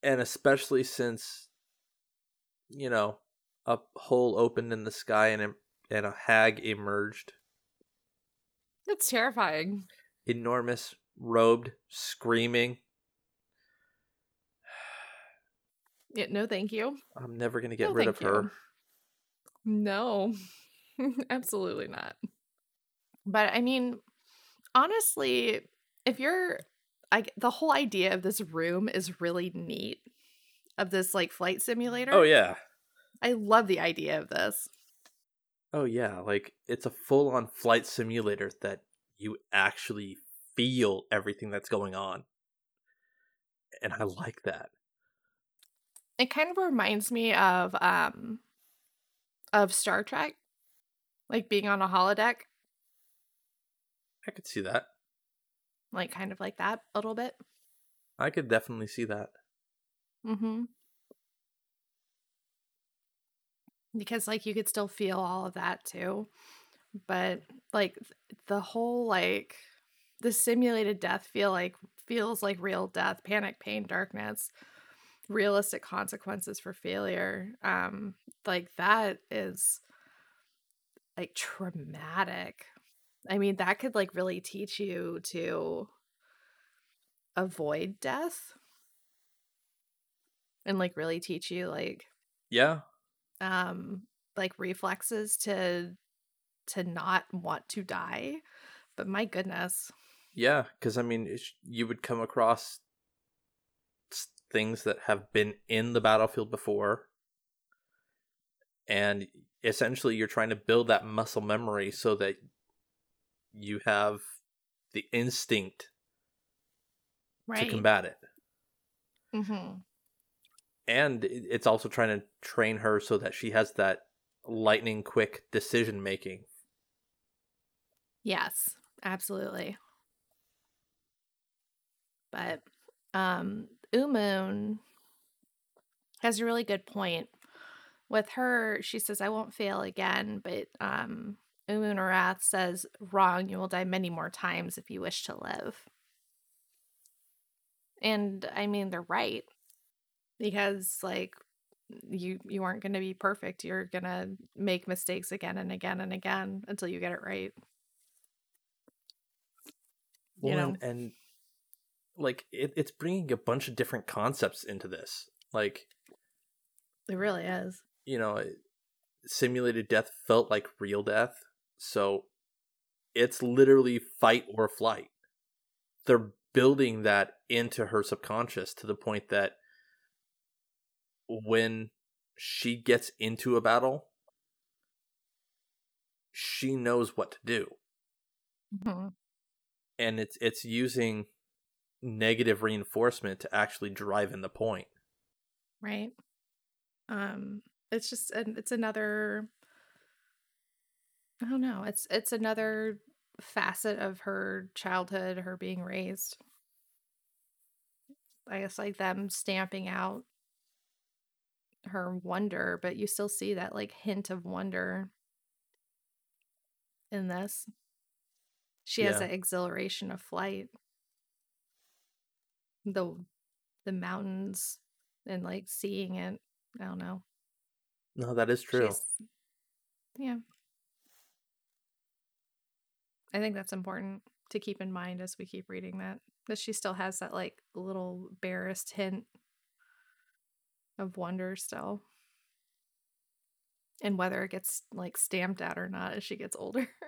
and especially since you know a hole opened in the sky and a, and a hag emerged, That's terrifying. enormous, robed, screaming. Yeah, no, thank you. I'm never gonna get No, rid of thank her. No, absolutely not. But I mean, honestly, if you're, I the whole idea of this room is really neat. Of this like flight simulator. Oh yeah. I love the idea of this. Oh yeah, like it's a full-on flight simulator that you actually feel everything that's going on. And I like that. It kind of reminds me of um of Star Trek, like being on a holodeck, I could see that. like kind of like that a little bit. I could definitely see that. Mm-hmm. Because like you could still feel all of that too. But like the whole like the simulated death feel like feels like real death, panic, pain, darkness, realistic consequences for failure. Um like that is like traumatic. I mean, that could like really teach you to avoid death and like really teach you like Yeah. Um like reflexes to to not want to die but my goodness Yeah, because I mean, it's- you would come across things that have been in the battlefield before, and essentially you're trying to build that muscle memory so that you have the instinct Right. to combat it. mm-hmm. And it's also trying to train her so that she has that lightning quick decision making. Yes, absolutely. But um Umoon has a really good point. With her, she says, I won't fail again, but um Umoon Arath says, Wrong, you will die many more times if you wish to live. And I mean they're right. Because like you you aren't gonna be perfect. You're gonna make mistakes again and again and again until you get it right. You know? and, and like it, it's bringing a bunch of different concepts into this. Like It really is. you know, simulated death felt like real death. So it's literally fight or flight. They're building that into her subconscious to the point that when she gets into a battle, she knows what to do. Mm-hmm. And it's it's using negative reinforcement to actually drive in the point. Right. Um, it's just an, it's another. I don't know. It's it's another facet of her childhood, her being raised. I guess like them stamping out her wonder, but you still see that like hint of wonder in this. She has Yeah. that exhilaration of flight. The the mountains and like seeing it. I don't know. No, that is true. She's- yeah. I think that's important to keep in mind as we keep reading that. That she still has that like little barest hint of wonder still. And whether it gets like stamped out or not as she gets older.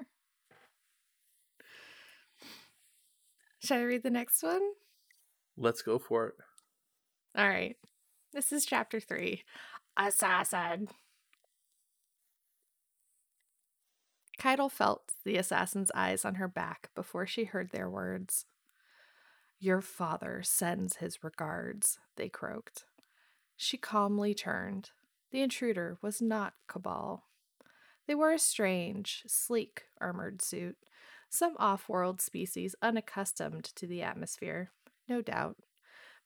Should I read the next one? Let's go for it. All right. This is chapter three Assassin. Caiatl felt the assassin's eyes on her back before she heard their words. Your father sends his regards, they croaked. She calmly turned. The intruder was not Cabal. They wore a strange, sleek, armored suit, some off world species unaccustomed to the atmosphere, no doubt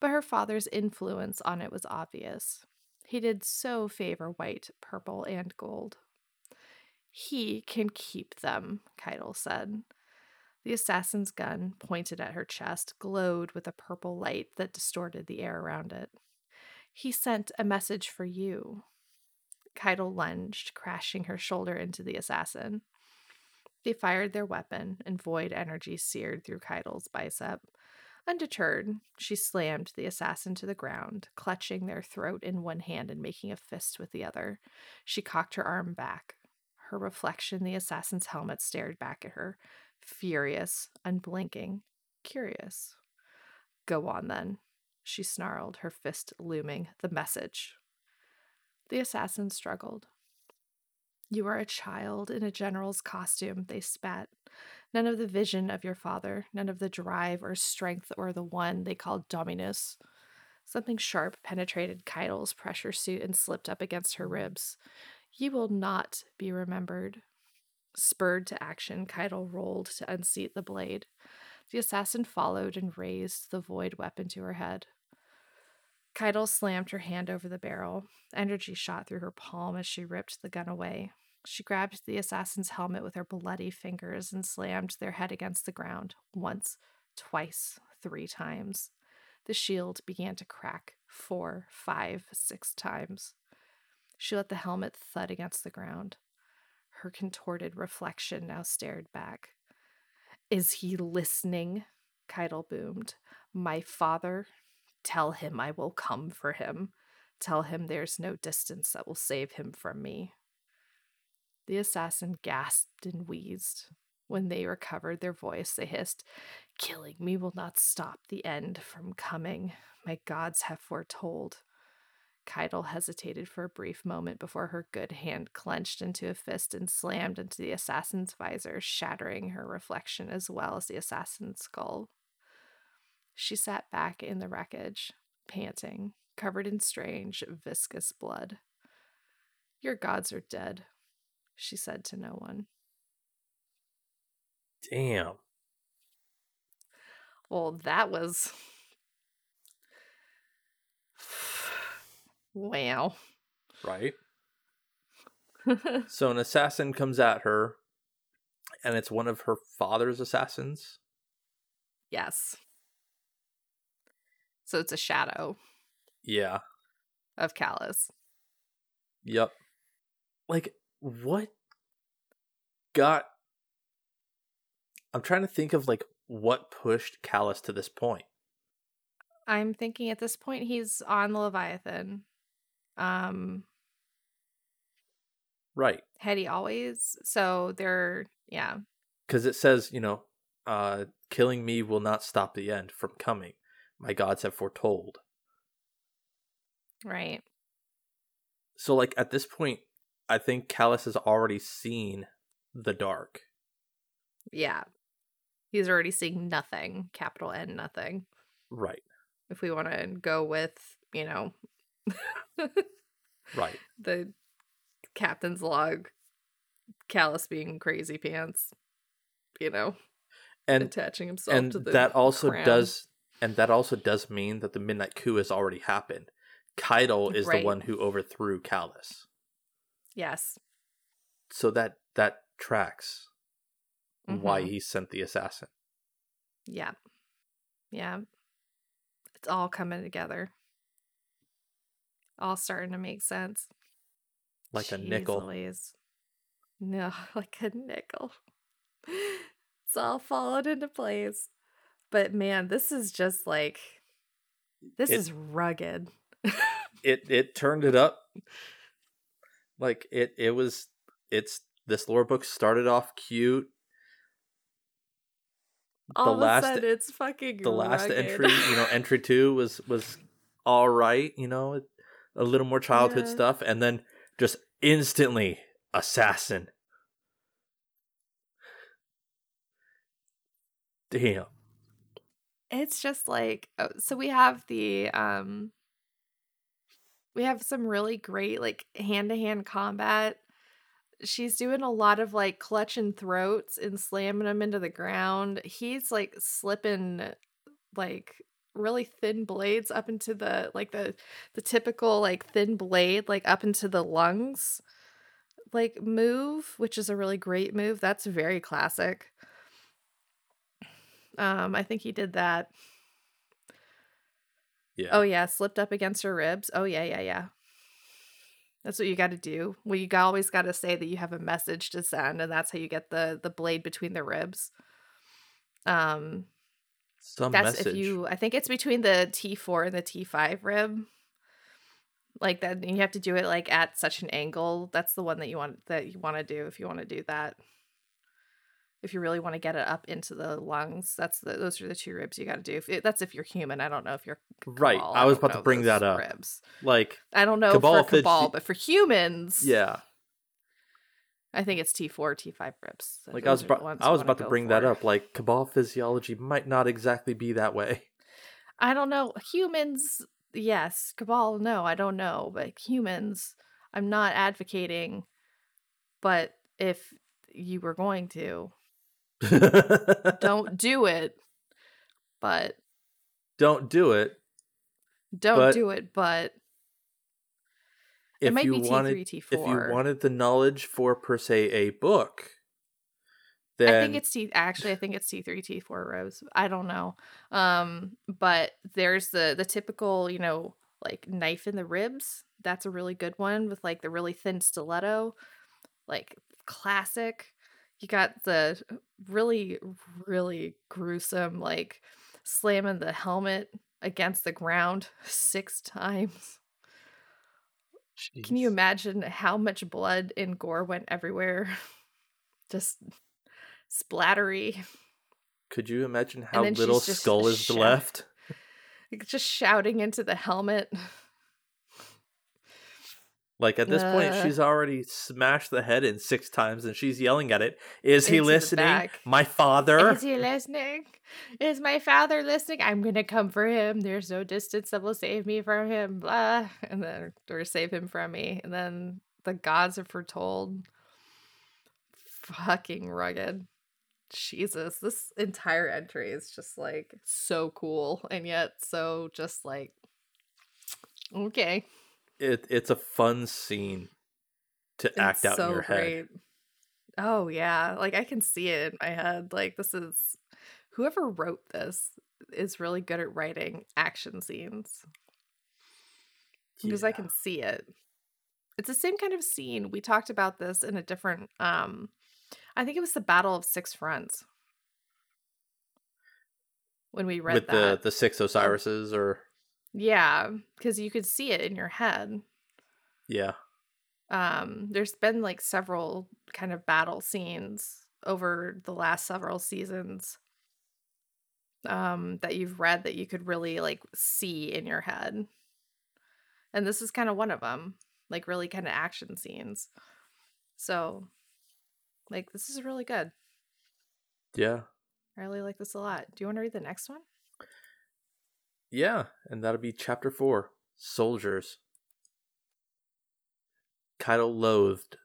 but her father's influence on it was obvious. He did so favor white, purple, and gold. He can keep them, Caiatl said. The assassin's gun, pointed at her chest, glowed with a purple light that distorted the air around it. He sent a message for you. Caiatl lunged, crashing her shoulder into the assassin. They fired their weapon, and void energy seared through Caiatl's bicep. Undeterred, she slammed the assassin to the ground, clutching their throat in one hand and making a fist with the other. She cocked her arm back. Her reflection, the assassin's helmet, stared back at her, furious, unblinking, curious. Go on then, she snarled, her fist looming. The message. The assassin struggled. You are a child in a general's costume, they spat. None of the vision of your father, none of the drive or strength or the one they called Dominus. Something sharp penetrated Caiatl's pressure suit and slipped up against her ribs. You will not be remembered. Spurred to action, Caiatl rolled to unseat the blade. The assassin followed and raised the void weapon to her head. Caiatl slammed her hand over the barrel. Energy shot through her palm as she ripped the gun away. She grabbed the assassin's helmet with her bloody fingers and slammed their head against the ground once, twice, three times. The shield began to crack four, five, six times. She let the helmet thud against the ground. Her contorted reflection now stared back. Is he listening? Caiatl boomed. My father? Tell him I will come for him. Tell him there's no distance that will save him from me. The assassin gasped and wheezed. When they recovered their voice, they hissed, Killing me will not stop the end from coming. My gods have foretold. Caiatl hesitated for a brief moment before her good hand clenched into a fist and slammed into the assassin's visor, shattering her reflection as well as the assassin's skull. She sat back in the wreckage, panting, covered in strange, viscous blood. Your gods are dead, she said to no one. Damn. Well, that was. wow. Right. So an assassin comes at her, and it's one of her father's assassins. yes. So it's a shadow Yeah. of Calus. Yep. Like, what got. I'm trying to think of, like, what pushed Calus to this point. I'm thinking at this point he's on the Leviathan. Um, Right. had he always? So they're yeah, Because it says, you know, uh, killing me will not stop the end from coming. My gods have foretold. right. So, like, at this point, I think Calus has already seen the dark. Yeah. He's already seeing nothing, capital N nothing. Right. If we want to go with, you know, Right. the captain's log, Calus being crazy pants, you know, And attaching himself and to the that also crown. does and that also does mean that the midnight coup has already happened. Caiatl is Right. the one who overthrew Calus. Yes. So that that tracks why Mhm. he sent the assassin. Yeah. Yeah. It's all coming together. All starting to make sense. Like a nickel. Louise. No, like a nickel. It's all falling into place. But man, this is just like this It- is rugged. It it turned it up. Like it it was it's this lore book started off cute. All the of last a sudden it's fucking the last entry, you know, entry 2 was was all right, you know, a little more childhood Yeah. stuff and then just instantly assassin. Damn. It's just like oh, so we have the um we have some really great like hand-to-hand combat. She's doing a lot of like clutching throats and slamming them into the ground. He's like slipping like really thin blades up into the like the the typical like thin blade like up into the lungs like move which is a really great move. That's very classic um i think he did that Yeah. Oh yeah, slipped up against her ribs. Oh yeah, yeah, yeah. That's what you got to do. Well, you always got to say that you have a message to send, and that's how you get the the blade between the ribs. Um, Some that's message. if you. I think it's between the T four and the T five rib. Like that, and you have to do it like at such an angle. That's the one that you want that you want to do if you want to do that. If you really want to get it up into the lungs, that's the those are the two ribs you got to do. If it, that's if you're human. I don't know if you're Right. I was don't about to bring that up. Ribs. like I don't know Cabal for Cabal, but for humans, yeah. I think it's T four, T five ribs. Like I was Those are the about, I was about to bring that up. Like cabal physiology might not exactly be that way. I don't know humans. Yes, Cabal. No, I don't know, but humans. I'm not advocating, but if you were going to, don't do it. But Don't do it. don't But do it. But If it might you be wanted, three, T if you wanted the knowledge for per se a book, then I think it's T actually I think it's T three, T four rows. I don't know. Um, but there's the the typical, you know, like knife in the ribs. That's a really good one with like the really thin stiletto. Like classic. You got the really, really gruesome, like slamming the helmet against the ground six times. Can you imagine how much blood and gore went everywhere? Just splattery. Could you imagine how little skull is left? Like, just shouting into the helmet. Like at this point, uh. she's already smashed the head in six times, and she's yelling at it. Is he listening? My father. Is he listening? Is my father listening? I'm gonna come for him. There's no distance that will save me from him. Blah. And then or save him from me. And then the gods are foretold. Fucking rugged. Jesus, this entire entry is just like so cool and yet so just like okay. It it's a fun scene to act It's out in your head. Oh yeah, like I can see it in my head. Like this is whoever wrote this is really good at writing action scenes because I can see it. It's the same kind of scene. We talked about this in a different um I think it was the Battle of Six Fronts. When we read with that. the the six Osiris's, or yeah, cuz you could see it in your head. yeah, um there's been like several kind of battle scenes over the last several seasons um that you've read that you could really like see in your head. And this is kind of one of them like really kind of action scenes. So like this is really good. Yeah, i really like this a lot. Do you want to read the next one yeah, and that'll be chapter four. Soldiers. Caiatl loathed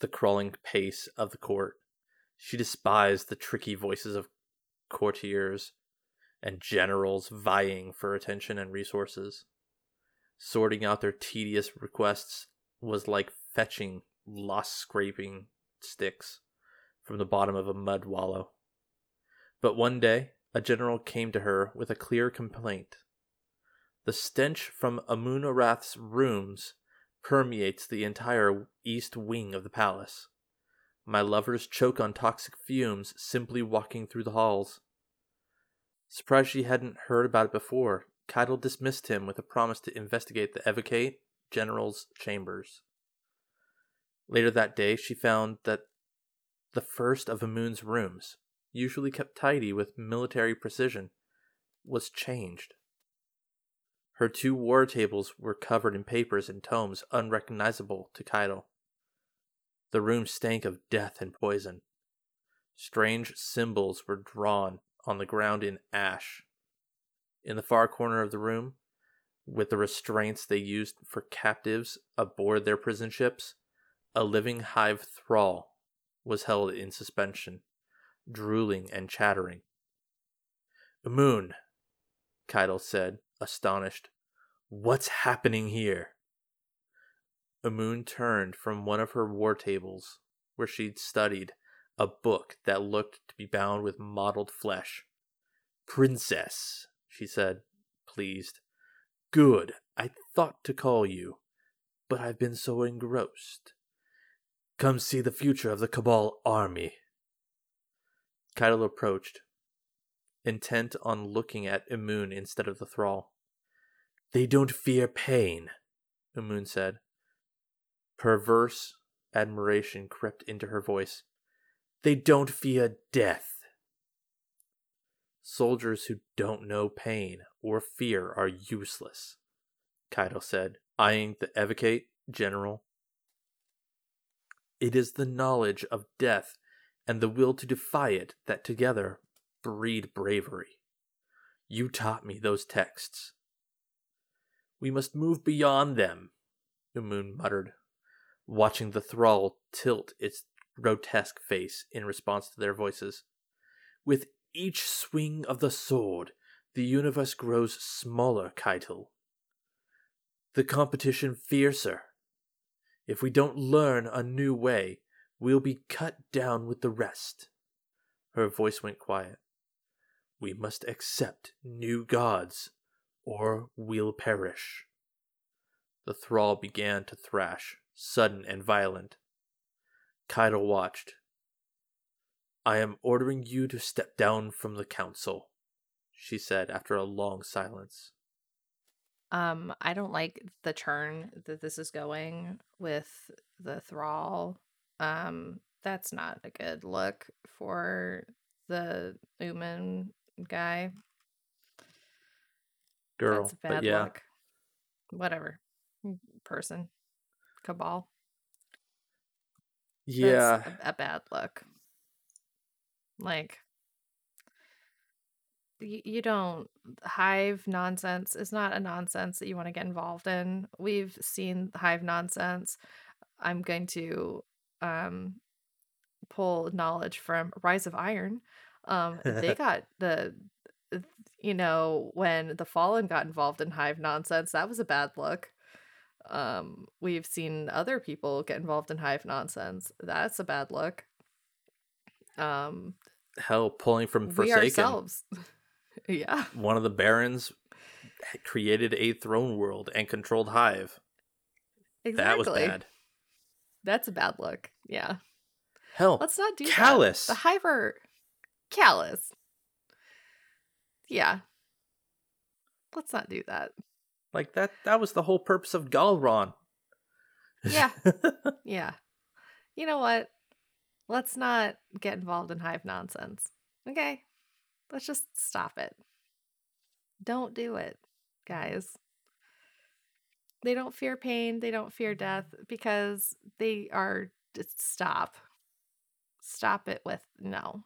the crawling pace of the court. She despised the tricky voices of courtiers and generals vying for attention and resources. Sorting out their tedious requests was like fetching lost scraping sticks from the bottom of a mud wallow. But one day, a general came to her with a clear complaint. The stench from Amun Arath's rooms permeates the entire east wing of the palace. My lovers choke on toxic fumes simply walking through the halls. Surprised she hadn't heard about it before, Caiatl dismissed him with a promise to investigate the Evocate General's chambers. Later that day, she found that the first of Amun's rooms, usually kept tidy with military precision, was changed. Her two war tables were covered in papers and tomes unrecognizable to Caiatl. The room stank of death and poison. Strange symbols were drawn on the ground in ash. In the far corner of the room, with the restraints they used for captives aboard their prison ships, a living hive thrall was held in suspension, drooling and chattering. Moon, Caiatl said, astonished. What's happening here? Amun turned from one of her war tables, where she'd studied a book that looked to be bound with mottled flesh. Princess, she said, pleased. Good, I thought to call you, but I've been so engrossed. Come see the future of the Cabal army. Caiatl approached, intent on looking at Imun instead of the thrall. They don't fear pain, Imun said. Perverse admiration crept into her voice. They don't fear death. Soldiers who don't know pain or fear are useless, Caiatl said, eyeing the Evocate general. It is the knowledge of death and the will to defy it that together breed bravery. You taught me those texts. We must move beyond them, Umun muttered, watching the thrall tilt its grotesque face in response to their voices. With each swing of the sword, the universe grows smaller, Caiatl. The competition fiercer. If we don't learn a new way, we'll be cut down with the rest. Her voice went quiet. We must accept new gods, or we'll perish. The thrall began to thrash, sudden and violent. Caiatl watched. I am ordering you to step down from the council, she said after a long silence. Um, I don't like the turn that this is going with the thrall. Um, that's not a good look for the Uman guy. Girl, that's bad yeah, look. Whatever. Mm, Person. Cabal. Yeah. That's a, a bad look. Like, you, you don't hive nonsense is not a nonsense that you want to get involved in. We've seen hive nonsense. I'm going to um pull knowledge from Rise of Iron. Um, they got the you know when the Fallen got involved in hive nonsense, that was a bad look. Um, we've seen other people get involved in hive nonsense. That's a bad look. Um, Hell, pulling from we Forsaken. ourselves, yeah, One of the barons created a throne world and controlled Hive. exactly. That was bad. That's a bad look. Yeah, Hell, let's not do that. Callous. The hive are callous. Yeah, let's not do that. like that that was the whole purpose of Gahlran. Yeah. Yeah. You know what? Let's not get involved in hive nonsense. Okay? Let's just stop it. Don't do it, guys. They don't fear pain, they don't fear death because they are just stop. Stop it with no.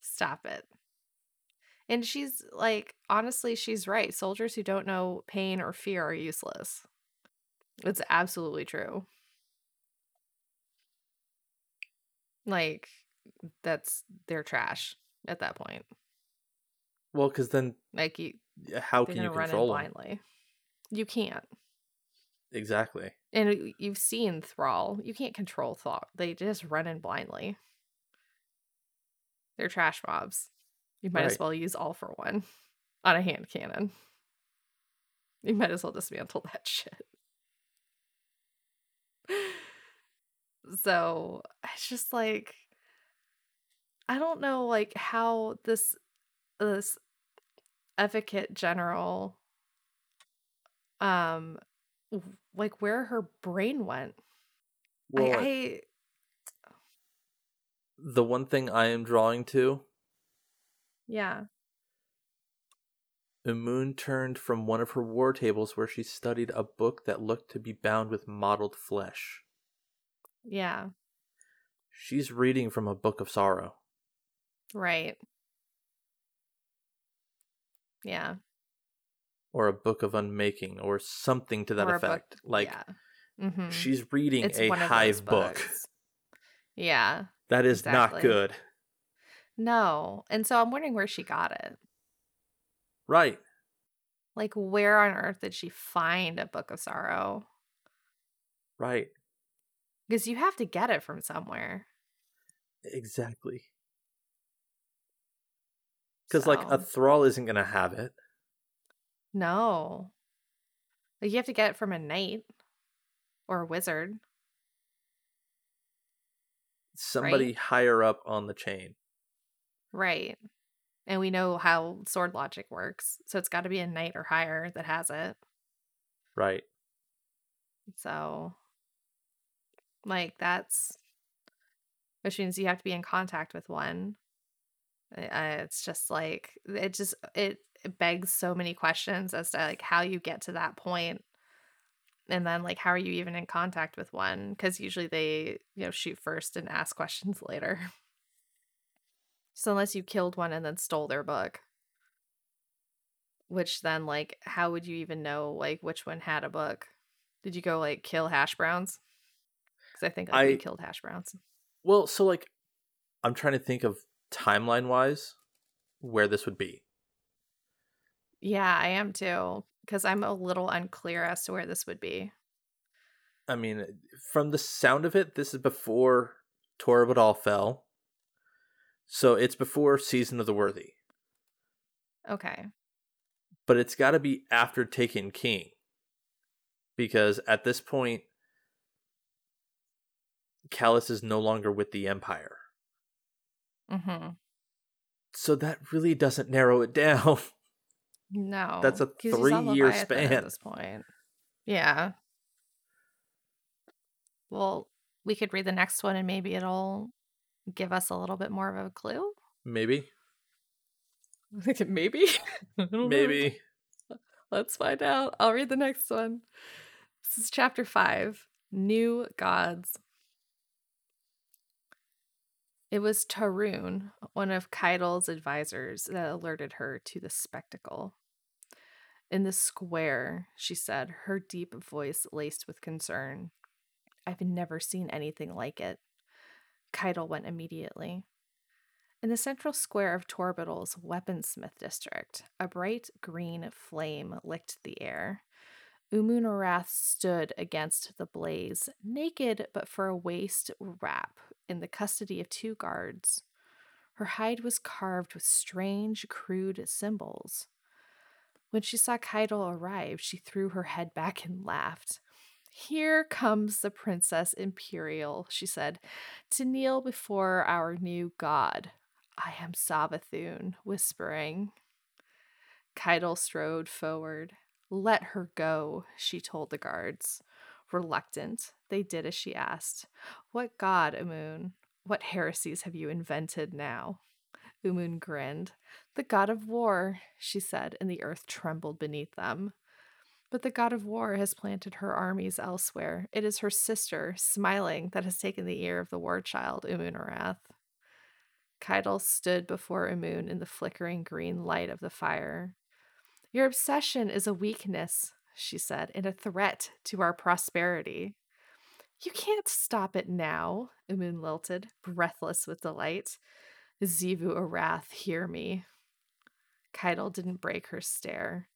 Stop it. And she's like, honestly, she's right. Soldiers who don't know pain or fear are useless. It's absolutely true. Like, that's they're trash at that point. well, because then Like you, how can you gonna run in control them? blindly. You can't. Exactly. And you've seen Thrall. You can't control Thrall. They just run in blindly. They're trash mobs. You might as well use all for one on a hand cannon. You might as well dismantle that shit. So it's just like I don't know like how this this advocate general um like where her brain went. Well, I, I the one thing I am drawing to, yeah. Moon turned from one of her war tables where she studied a book that looked to be bound with mottled flesh. Yeah. She's reading from a book of sorrow. Right. Yeah. or a book of unmaking or something to that Or a book- effect. like yeah. Mhm. she's reading It's a one of those hive book. Yeah. That is not good. No. And so I'm wondering where she got it. Right. Like where on earth did she find a book of sorrow? Right. Because you have to get it from somewhere. Exactly. Because like a thrall isn't gonna have it. No. Like you have to get it from a knight or a wizard. Somebody Right. higher up on the chain. Right. And we know how sword logic works. So it's got to be a knight or higher that has it. Right. So, like, that's which means you have to be in contact with one. Uh, it's just like it just it, it begs so many questions as to like how you get to that point, and then like how are you even in contact with one? Because usually they you know shoot first and ask questions later. So unless you killed one and then stole their book, which then like how would you even know like which one had a book? Did you go like kill hash browns? Because I think like, I- killed hash browns. Well, so like I'm trying to think of timeline wise where this would be. Yeah, I am too. Because I'm a little unclear as to where this would be. I mean, from the sound of it, this is before Torobatl fell. So it's before Season of the Worthy. Okay. But it's got to be after Taken King. Because at this point, Calus is no longer with the Empire. Mm-hmm. So that really doesn't narrow it down. No. That's a three-year span. At this point. Yeah. Well, we could read the next one and maybe it'll give us a little bit more of a clue. Maybe. maybe. I know. Maybe. Let's find out. I'll read the next one. This is chapter five New Gods. It was Tarun, one of Caiatl's advisors, that alerted her to the spectacle. In the square, she said, her deep voice laced with concern. I've never seen anything like it. Caiatl went immediately. In the central square of Torobatl's weaponsmith district, a bright green flame licked the air. Umunarath stood against the blaze, naked but for a waist wrap, in the custody of two guards. Her hide was carved with strange, crude symbols. When she saw Caiatl arrive, she threw her head back and laughed. Here comes the Princess Imperial, she said, to kneel before our new god. I am Savathun, whispering. Caiatl strode forward. Let her go, she told the guards. Reluctant, they did as she asked. What god, Umun? What heresies have you invented now? Umun grinned. The god of war, she said, and the earth trembled beneath them. But the god of war has planted her armies elsewhere. It is her sister, smiling, that has taken the ear of the war child, Umun Arath. Caiatl stood before Umun in the flickering green light of the fire. Your obsession is a weakness, she said, and a threat to our prosperity. You can't stop it now, Umun lilted, breathless with delight. Xivu Arath, hear me. Caiatl didn't break her stare.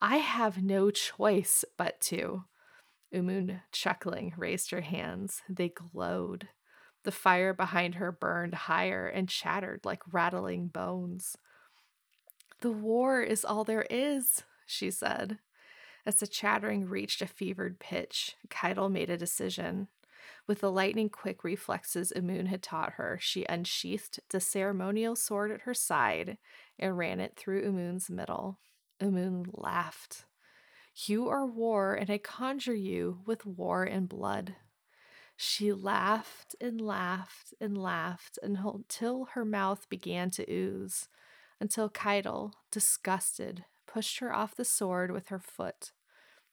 I have no choice but to. Umun, chuckling, raised her hands. They glowed. The fire behind her burned higher and chattered like rattling bones. The war is all there is, she said. As the chattering reached a fevered pitch, Caiatl made a decision. With the lightning quick reflexes Umun had taught her, she unsheathed the ceremonial sword at her side and ran it through Umun's middle. Umun laughed. You are war, and I conjure you with war and blood. She laughed and laughed and laughed until her mouth began to ooze, until Caiatl, disgusted, pushed her off the sword with her foot.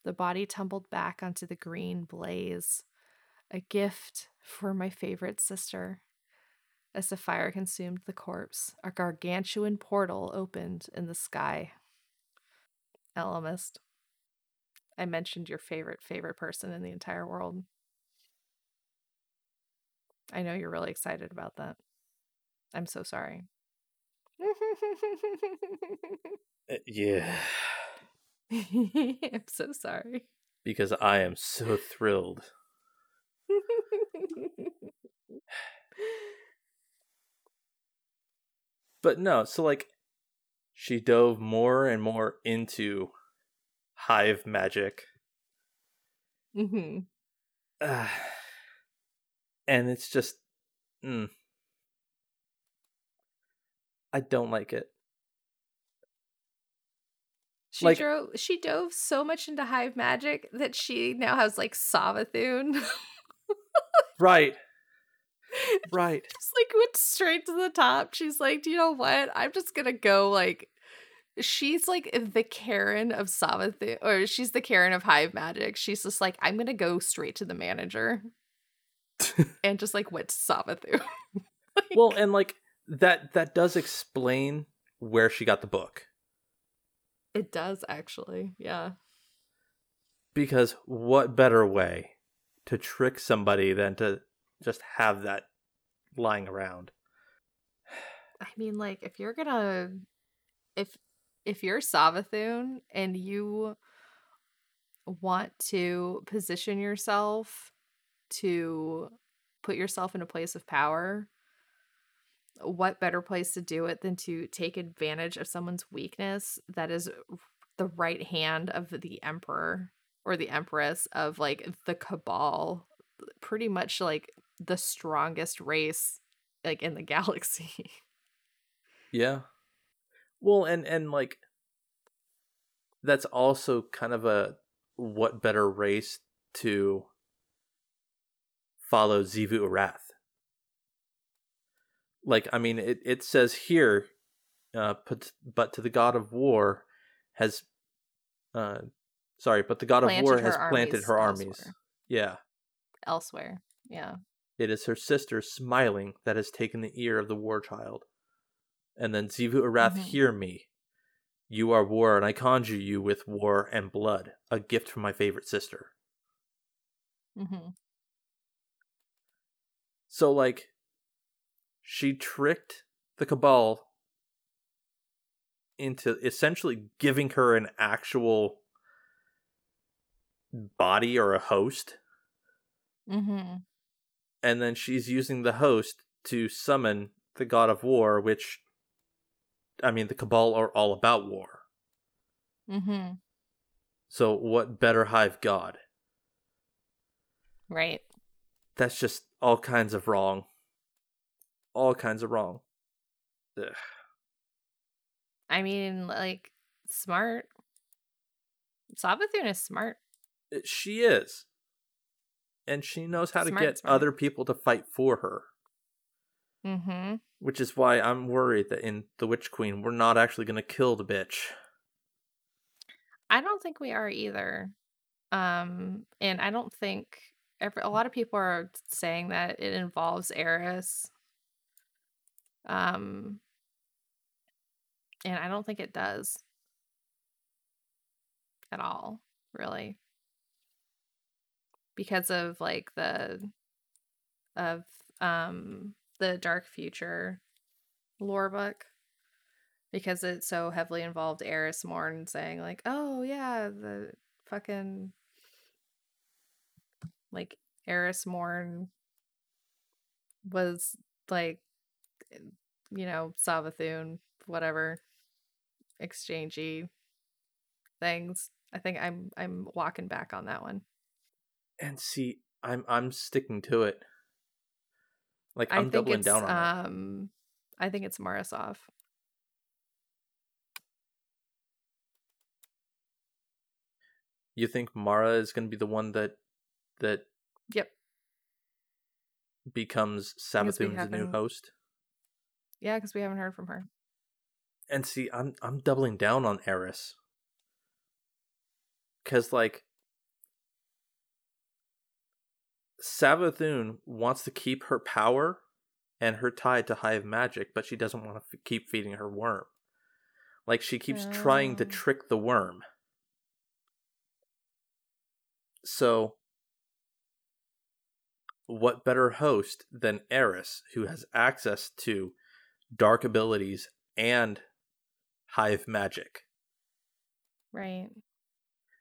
The body tumbled back onto the green blaze. A gift for my favorite sister. As the fire consumed the corpse, a gargantuan portal opened in the sky. Ellimist. I mentioned your favorite, favorite person in the entire world. I know you're really excited about that. I'm so sorry. Uh, yeah, I'm so sorry. because I am so thrilled. But no, so like she dove more and more into hive magic. Mm-hmm. Uh, and it's just mm, I don't like it. She Like- drove. She dove so much into hive magic that she now has like Savathun. Right. Right. just like went straight to the top. She's like, do you know what? I'm just gonna go like. She's like the Karen of Savathun, or she's the Karen of Hive Magic. She's just like, I'm gonna go straight to the manager, and just like went to Savathun. well, and like that that does explain where she got the book. It does actually, yeah. Because what better way to trick somebody than to just have that lying around? I mean, like, if you're gonna, if if you're Savathun and you want to position yourself to put yourself in a place of power, what better place to do it than to take advantage of someone's weakness that is the right hand of the emperor or the empress of like the cabal pretty much like the strongest race like in the galaxy Yeah. Well, and and like that's also kind of a what better race to follow Xivu Arath. Like, I mean, it, it says here, uh, but, but to the god of war has uh, Sorry, but the god of war has planted her armies. elsewhere. Yeah. Elsewhere. Yeah. It is her sister smiling that has taken the ear of the war child. And then Xivu Arath, Mhm. hear me. You are war, and I conjure you with war and blood, a gift from my favorite sister. Mm-hmm. So, like, she tricked the Cabal into essentially giving her an actual body or a host, Mm-hmm. And then she's using the host to summon the god of war, which, I mean, the Cabal are all about war. Mm-hmm. So, what better hive god? Right. That's just all kinds of wrong. All kinds of wrong. Ugh. I mean, like, smart. Savathun is smart. She is. And she knows how to get smart. other people to fight for her. Mm-hmm. Which is why I'm worried that in The Witch Queen, we're not actually going to kill the bitch. I don't think we are either. Um, and I don't think every, a lot of people are saying that it involves Eris. Um, and I don't think it does at all, really, because of like the of um the dark future lore book because it so heavily involved Eris Morn saying like, "Oh yeah, the fucking like Eris Morn was like you know, Savathun, whatever exchangey things." I think I'm I'm walking back on that one. And see, I'm I'm sticking to it. Like I'm doubling down on it. um I think it's Mara Sov. You think Mara is going to be the one that that Yep. becomes Savathun's new host? Yeah, because we haven't heard from her. And see, I'm I'm doubling down on Eris. Cause like Savathun wants to keep her power and her tie to Hive Magic, but she doesn't want to f- keep feeding her worm. Like she keeps trying to Oh. trick the worm. So what better host than Eris, who has access to dark abilities and hive magic? Right.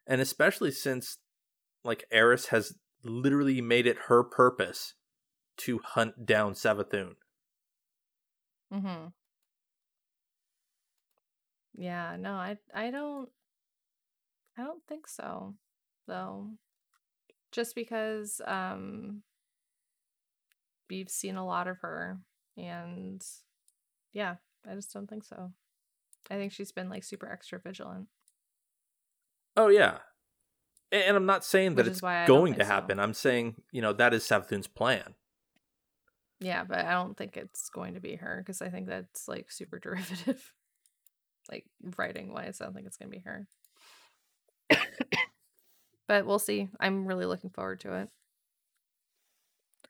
And especially since like Eris has literally made it her purpose to hunt down Savathun. Mm-hmm. Yeah, no, I I don't I don't think so, though. Just because um we've seen a lot of her and yeah, I just don't think so. I think she's been like super extra vigilant. Oh yeah. And I'm not saying that Which it's why I don't going to think so. happen. I'm saying, you know, that is Savathun's plan. Yeah, but I don't think it's going to be her because I think that's like super derivative. like writing wise, I don't think it's going to be her. but we'll see. I'm really looking forward to it.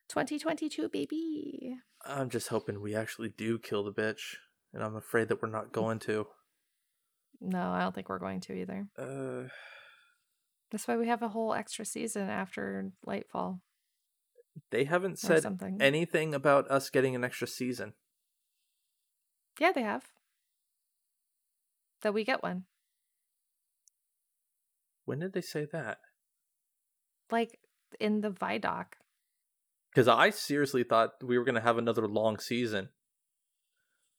2022, baby. I'm just hoping we actually do kill the bitch. And I'm afraid that we're not going to. No, I don't think we're going to either. Uh That's why we have a whole extra season after Lightfall they haven't said something. anything about us getting an extra season. yeah, they have. That we get one. When did they say that? Like in the Vidoc. Because I seriously thought we were going to have another long season.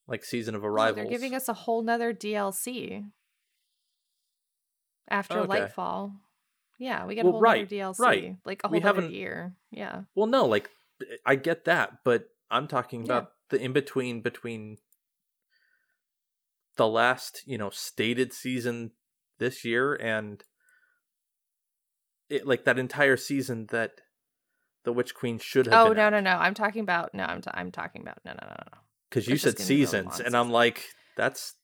Like season of No, arrivals. they're giving us a whole nother DLC after Okay. Lightfall. Yeah, we get Well, a whole right, DLC, right. like a We whole other haven't- year. Yeah, Well, no, like I get that, but I'm talking Yeah. about the in between between the last, you know, stated season this year and it like that entire season that the Witch Queen should have. Oh no at. no no! I'm talking about no. I'm t- I'm talking about no no no no because you said gonna be really seasons, and I'm like, that's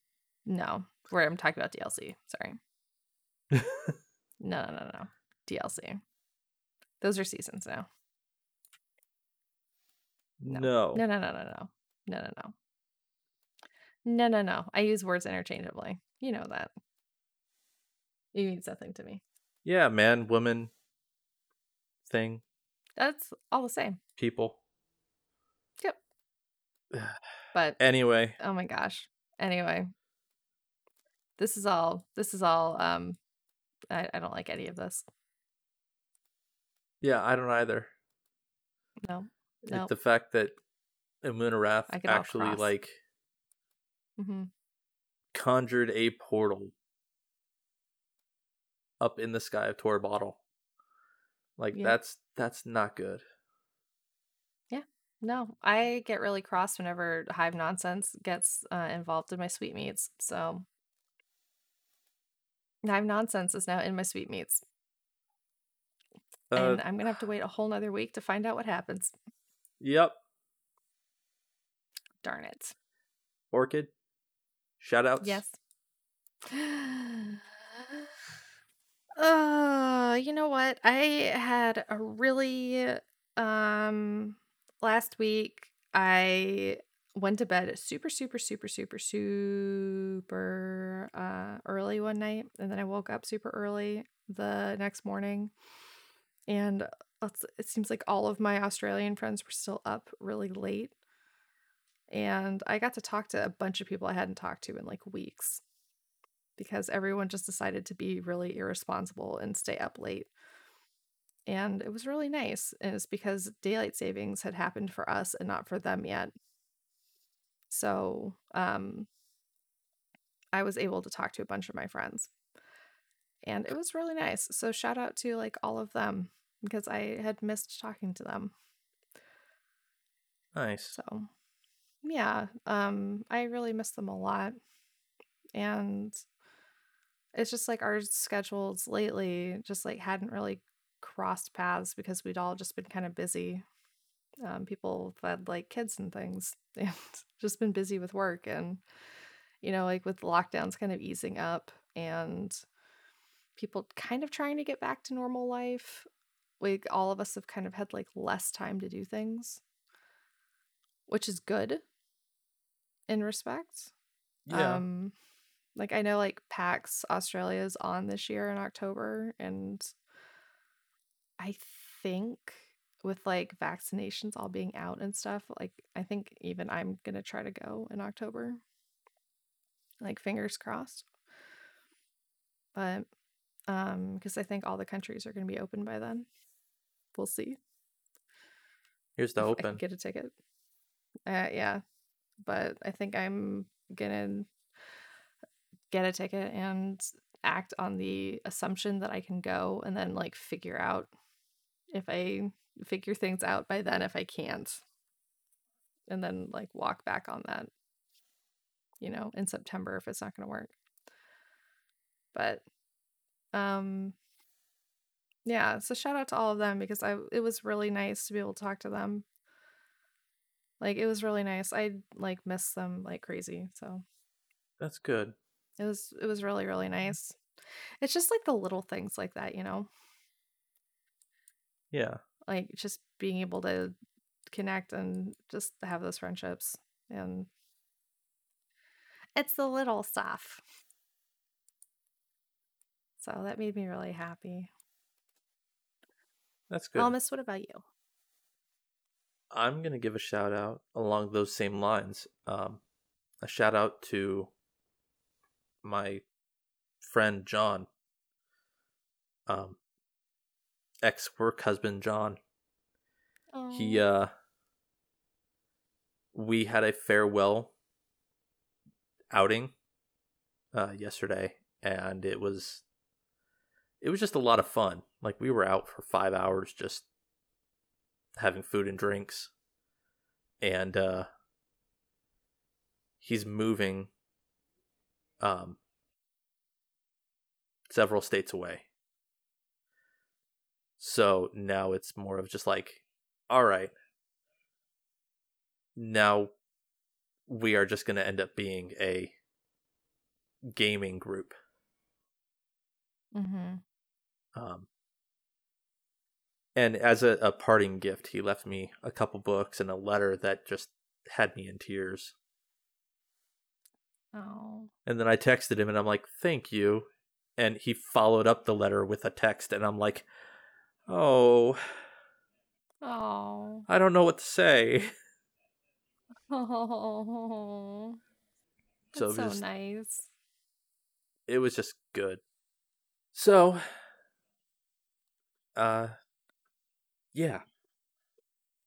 no. Where I'm talking about DLC. Sorry. No, no, no, no. DLC. Those are seasons now. No. No. No, no, no, no, no. No, no, no. No, no, no. I use words interchangeably. You know that. You mean something to me. Yeah, man, woman, thing, That's all the same. people. Yep. but Anyway, oh my gosh. Anyway. This is all this is all um I, I don't like any of this. yeah, I don't either. No. Like, No. the fact that Amunarath actually like hmm conjured a portal up in the sky of Torobatl. Like Yeah. that's that's not good. Yeah. No, I get really cross whenever hive nonsense gets uh, involved in my sweetmeats. So hive nonsense is now in my sweetmeats, Uh, and I'm gonna have to wait a whole nother week to find out what happens. yep. Darn it. Orchid. Shout outs. Yes. Uh, you know what? I had a really um last week I went to bed super super super super super uh early one night and then I woke up super early the next morning and it's- it seems like all of my Australian friends were still up really late and I got to talk to a bunch of people I hadn't talked to in like weeks because everyone just decided to be really irresponsible and stay up late. And it was really nice. And it's because daylight savings had happened for us and not for them yet. So um, I was able to talk to a bunch of my friends. And it was really nice. So shout out to like all of them because I had missed talking to them. Nice. So yeah, um I really miss them a lot. And it's just like our schedules lately just like hadn't really crossed paths because we'd all just been kind of busy. Um people have had like kids and things and just been busy with work and you know like with lockdowns kind of easing up and people kind of trying to get back to normal life. Like all of us have kind of had like less time to do things which is good in respect. Yeah. Um like I know like PAX Australia is on this year in October and I think with like vaccinations all being out and stuff, like I think even I'm going to try to go in October. Like fingers crossed. But um because I think all the countries are going to be open by then. We'll see. Here's the if I can open. get a ticket. Uh, yeah, but I think I'm gonna get a ticket and act on the assumption that I can go, and then like figure out if I figure things out by then if I can't, and then like walk back on that. You know, in September if it's not gonna work. But, um, yeah. So shout out to all of them because I it was really nice to be able to talk to them like it was really nice. I like miss them like crazy. So That's good. it was it was really really nice. It's just like the little things like that, you know, Yeah. Like just being able to connect and just have those friendships and it's the little stuff. So that made me really happy. That's good. Almas, what about you? I'm gonna give a shout out along those same lines. Um, a shout out to my friend John, um, ex work husband John. He uh, we had a farewell outing uh yesterday, and it was it was just a lot of fun. Like we were out for five hours just having food and drinks and uh he's moving um several states away so now it's more of just like all right now we are just going to end up being a gaming group mm-hmm. Um, and as a, a parting gift, he left me a couple books and a letter that just had me in tears. Oh. And then I texted him and I'm like, thank you. And he followed up the letter with a text and I'm like, oh, Oh. I don't know what to say. Oh. So That's so just- nice. It was just good. So, uh, yeah,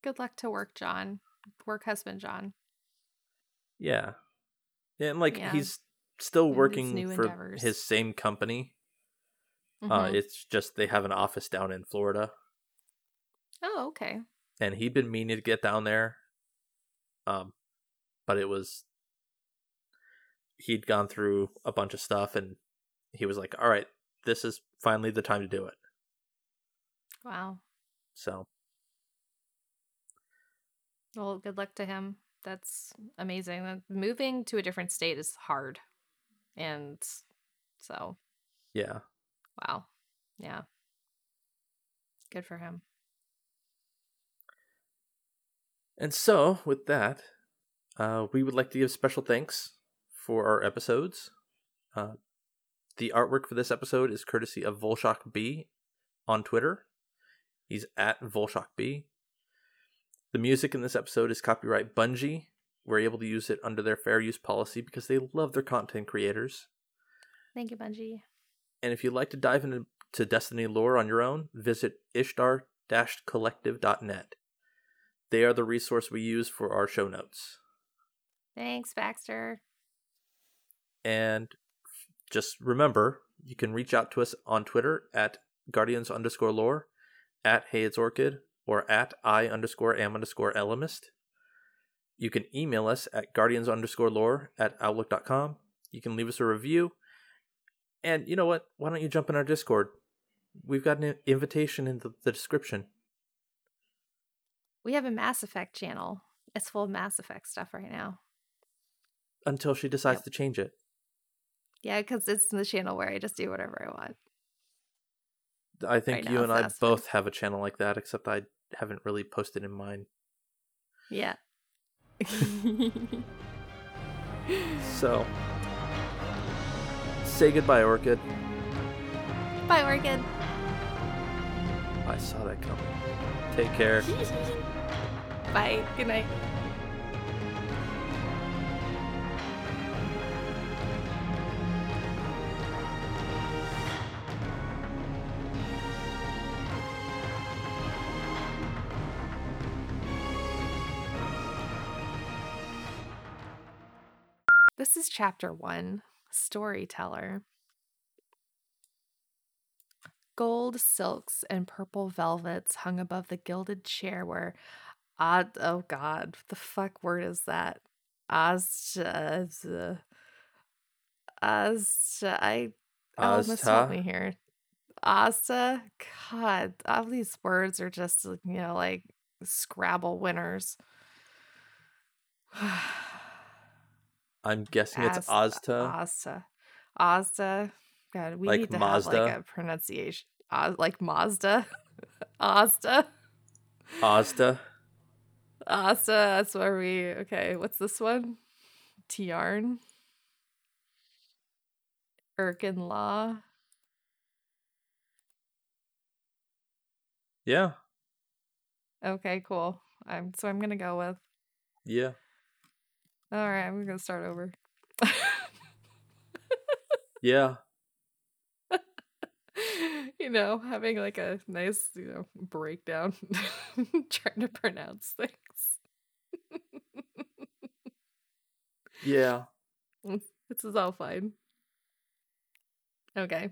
Good luck to work, John. Work husband, John. yeah. And like Yeah. he's still And working for endeavors. his same company. Uh, Mhm. it's just they have an office down in Florida. oh, okay. and he'd been meaning to get down there um but it was he'd gone through a bunch of stuff and he was like all right this is finally the time to do it Wow. so Well, good luck to him. That's amazing. Moving to a different state is hard. And so, yeah wow. Yeah. Good for him. and so with that uh we would like to give special thanks for our episodes uh the artwork for this episode is courtesy of volshock b on twitter he's at volshock b The music in this episode is copyright Bungie. We're able to use it under their fair use policy because they love their content creators. Thank you, Bungie. And if you'd like to dive into Destiny lore on your own, visit ishtar-collective.net. They are the resource we use for our show notes. Thanks, Baxter. And just remember, you can reach out to us on Twitter at guardians underscore lore, at hey it's orchid, or at i underscore am underscore elemist. You can email us at guardians underscore lore at outlook.com. You can leave us a review. And you know what? Why don't you jump in our Discord? We've got an invitation in the, the description. We have a Mass Effect channel. It's full of Mass Effect stuff right now. Until she decides Yep. to change it. Yeah, because it's the channel where I just do whatever I want. I think Right you now and I Mass both have a channel like that, except I haven't really posted in mine. Yeah. So, say goodbye, Orchid. Bye, Orchid. I saw that coming. Take care. Bye. Good night. This is chapter one Storyteller. Gold silks and purple velvets hung above the gilded chair where odd oh god, what the fuck word is that? Oz Oz I must help me here. Asta, God, all these words are just you know like Scrabble winners. I'm guessing it's As- uh, Ozta. Asta. Asta. God, we Like need to have like a pronunciation. Oz, like Mazda. Asta. Ozta. Asta. That's where we. Okay, what's this one? Tiarn. Erkin Law. Yeah. Okay, cool. I'm so I'm gonna go with. Yeah. All right, I'm gonna start over. Yeah. you know, having like a nice, you know, breakdown, trying to pronounce things. Yeah. this is all fine. Okay.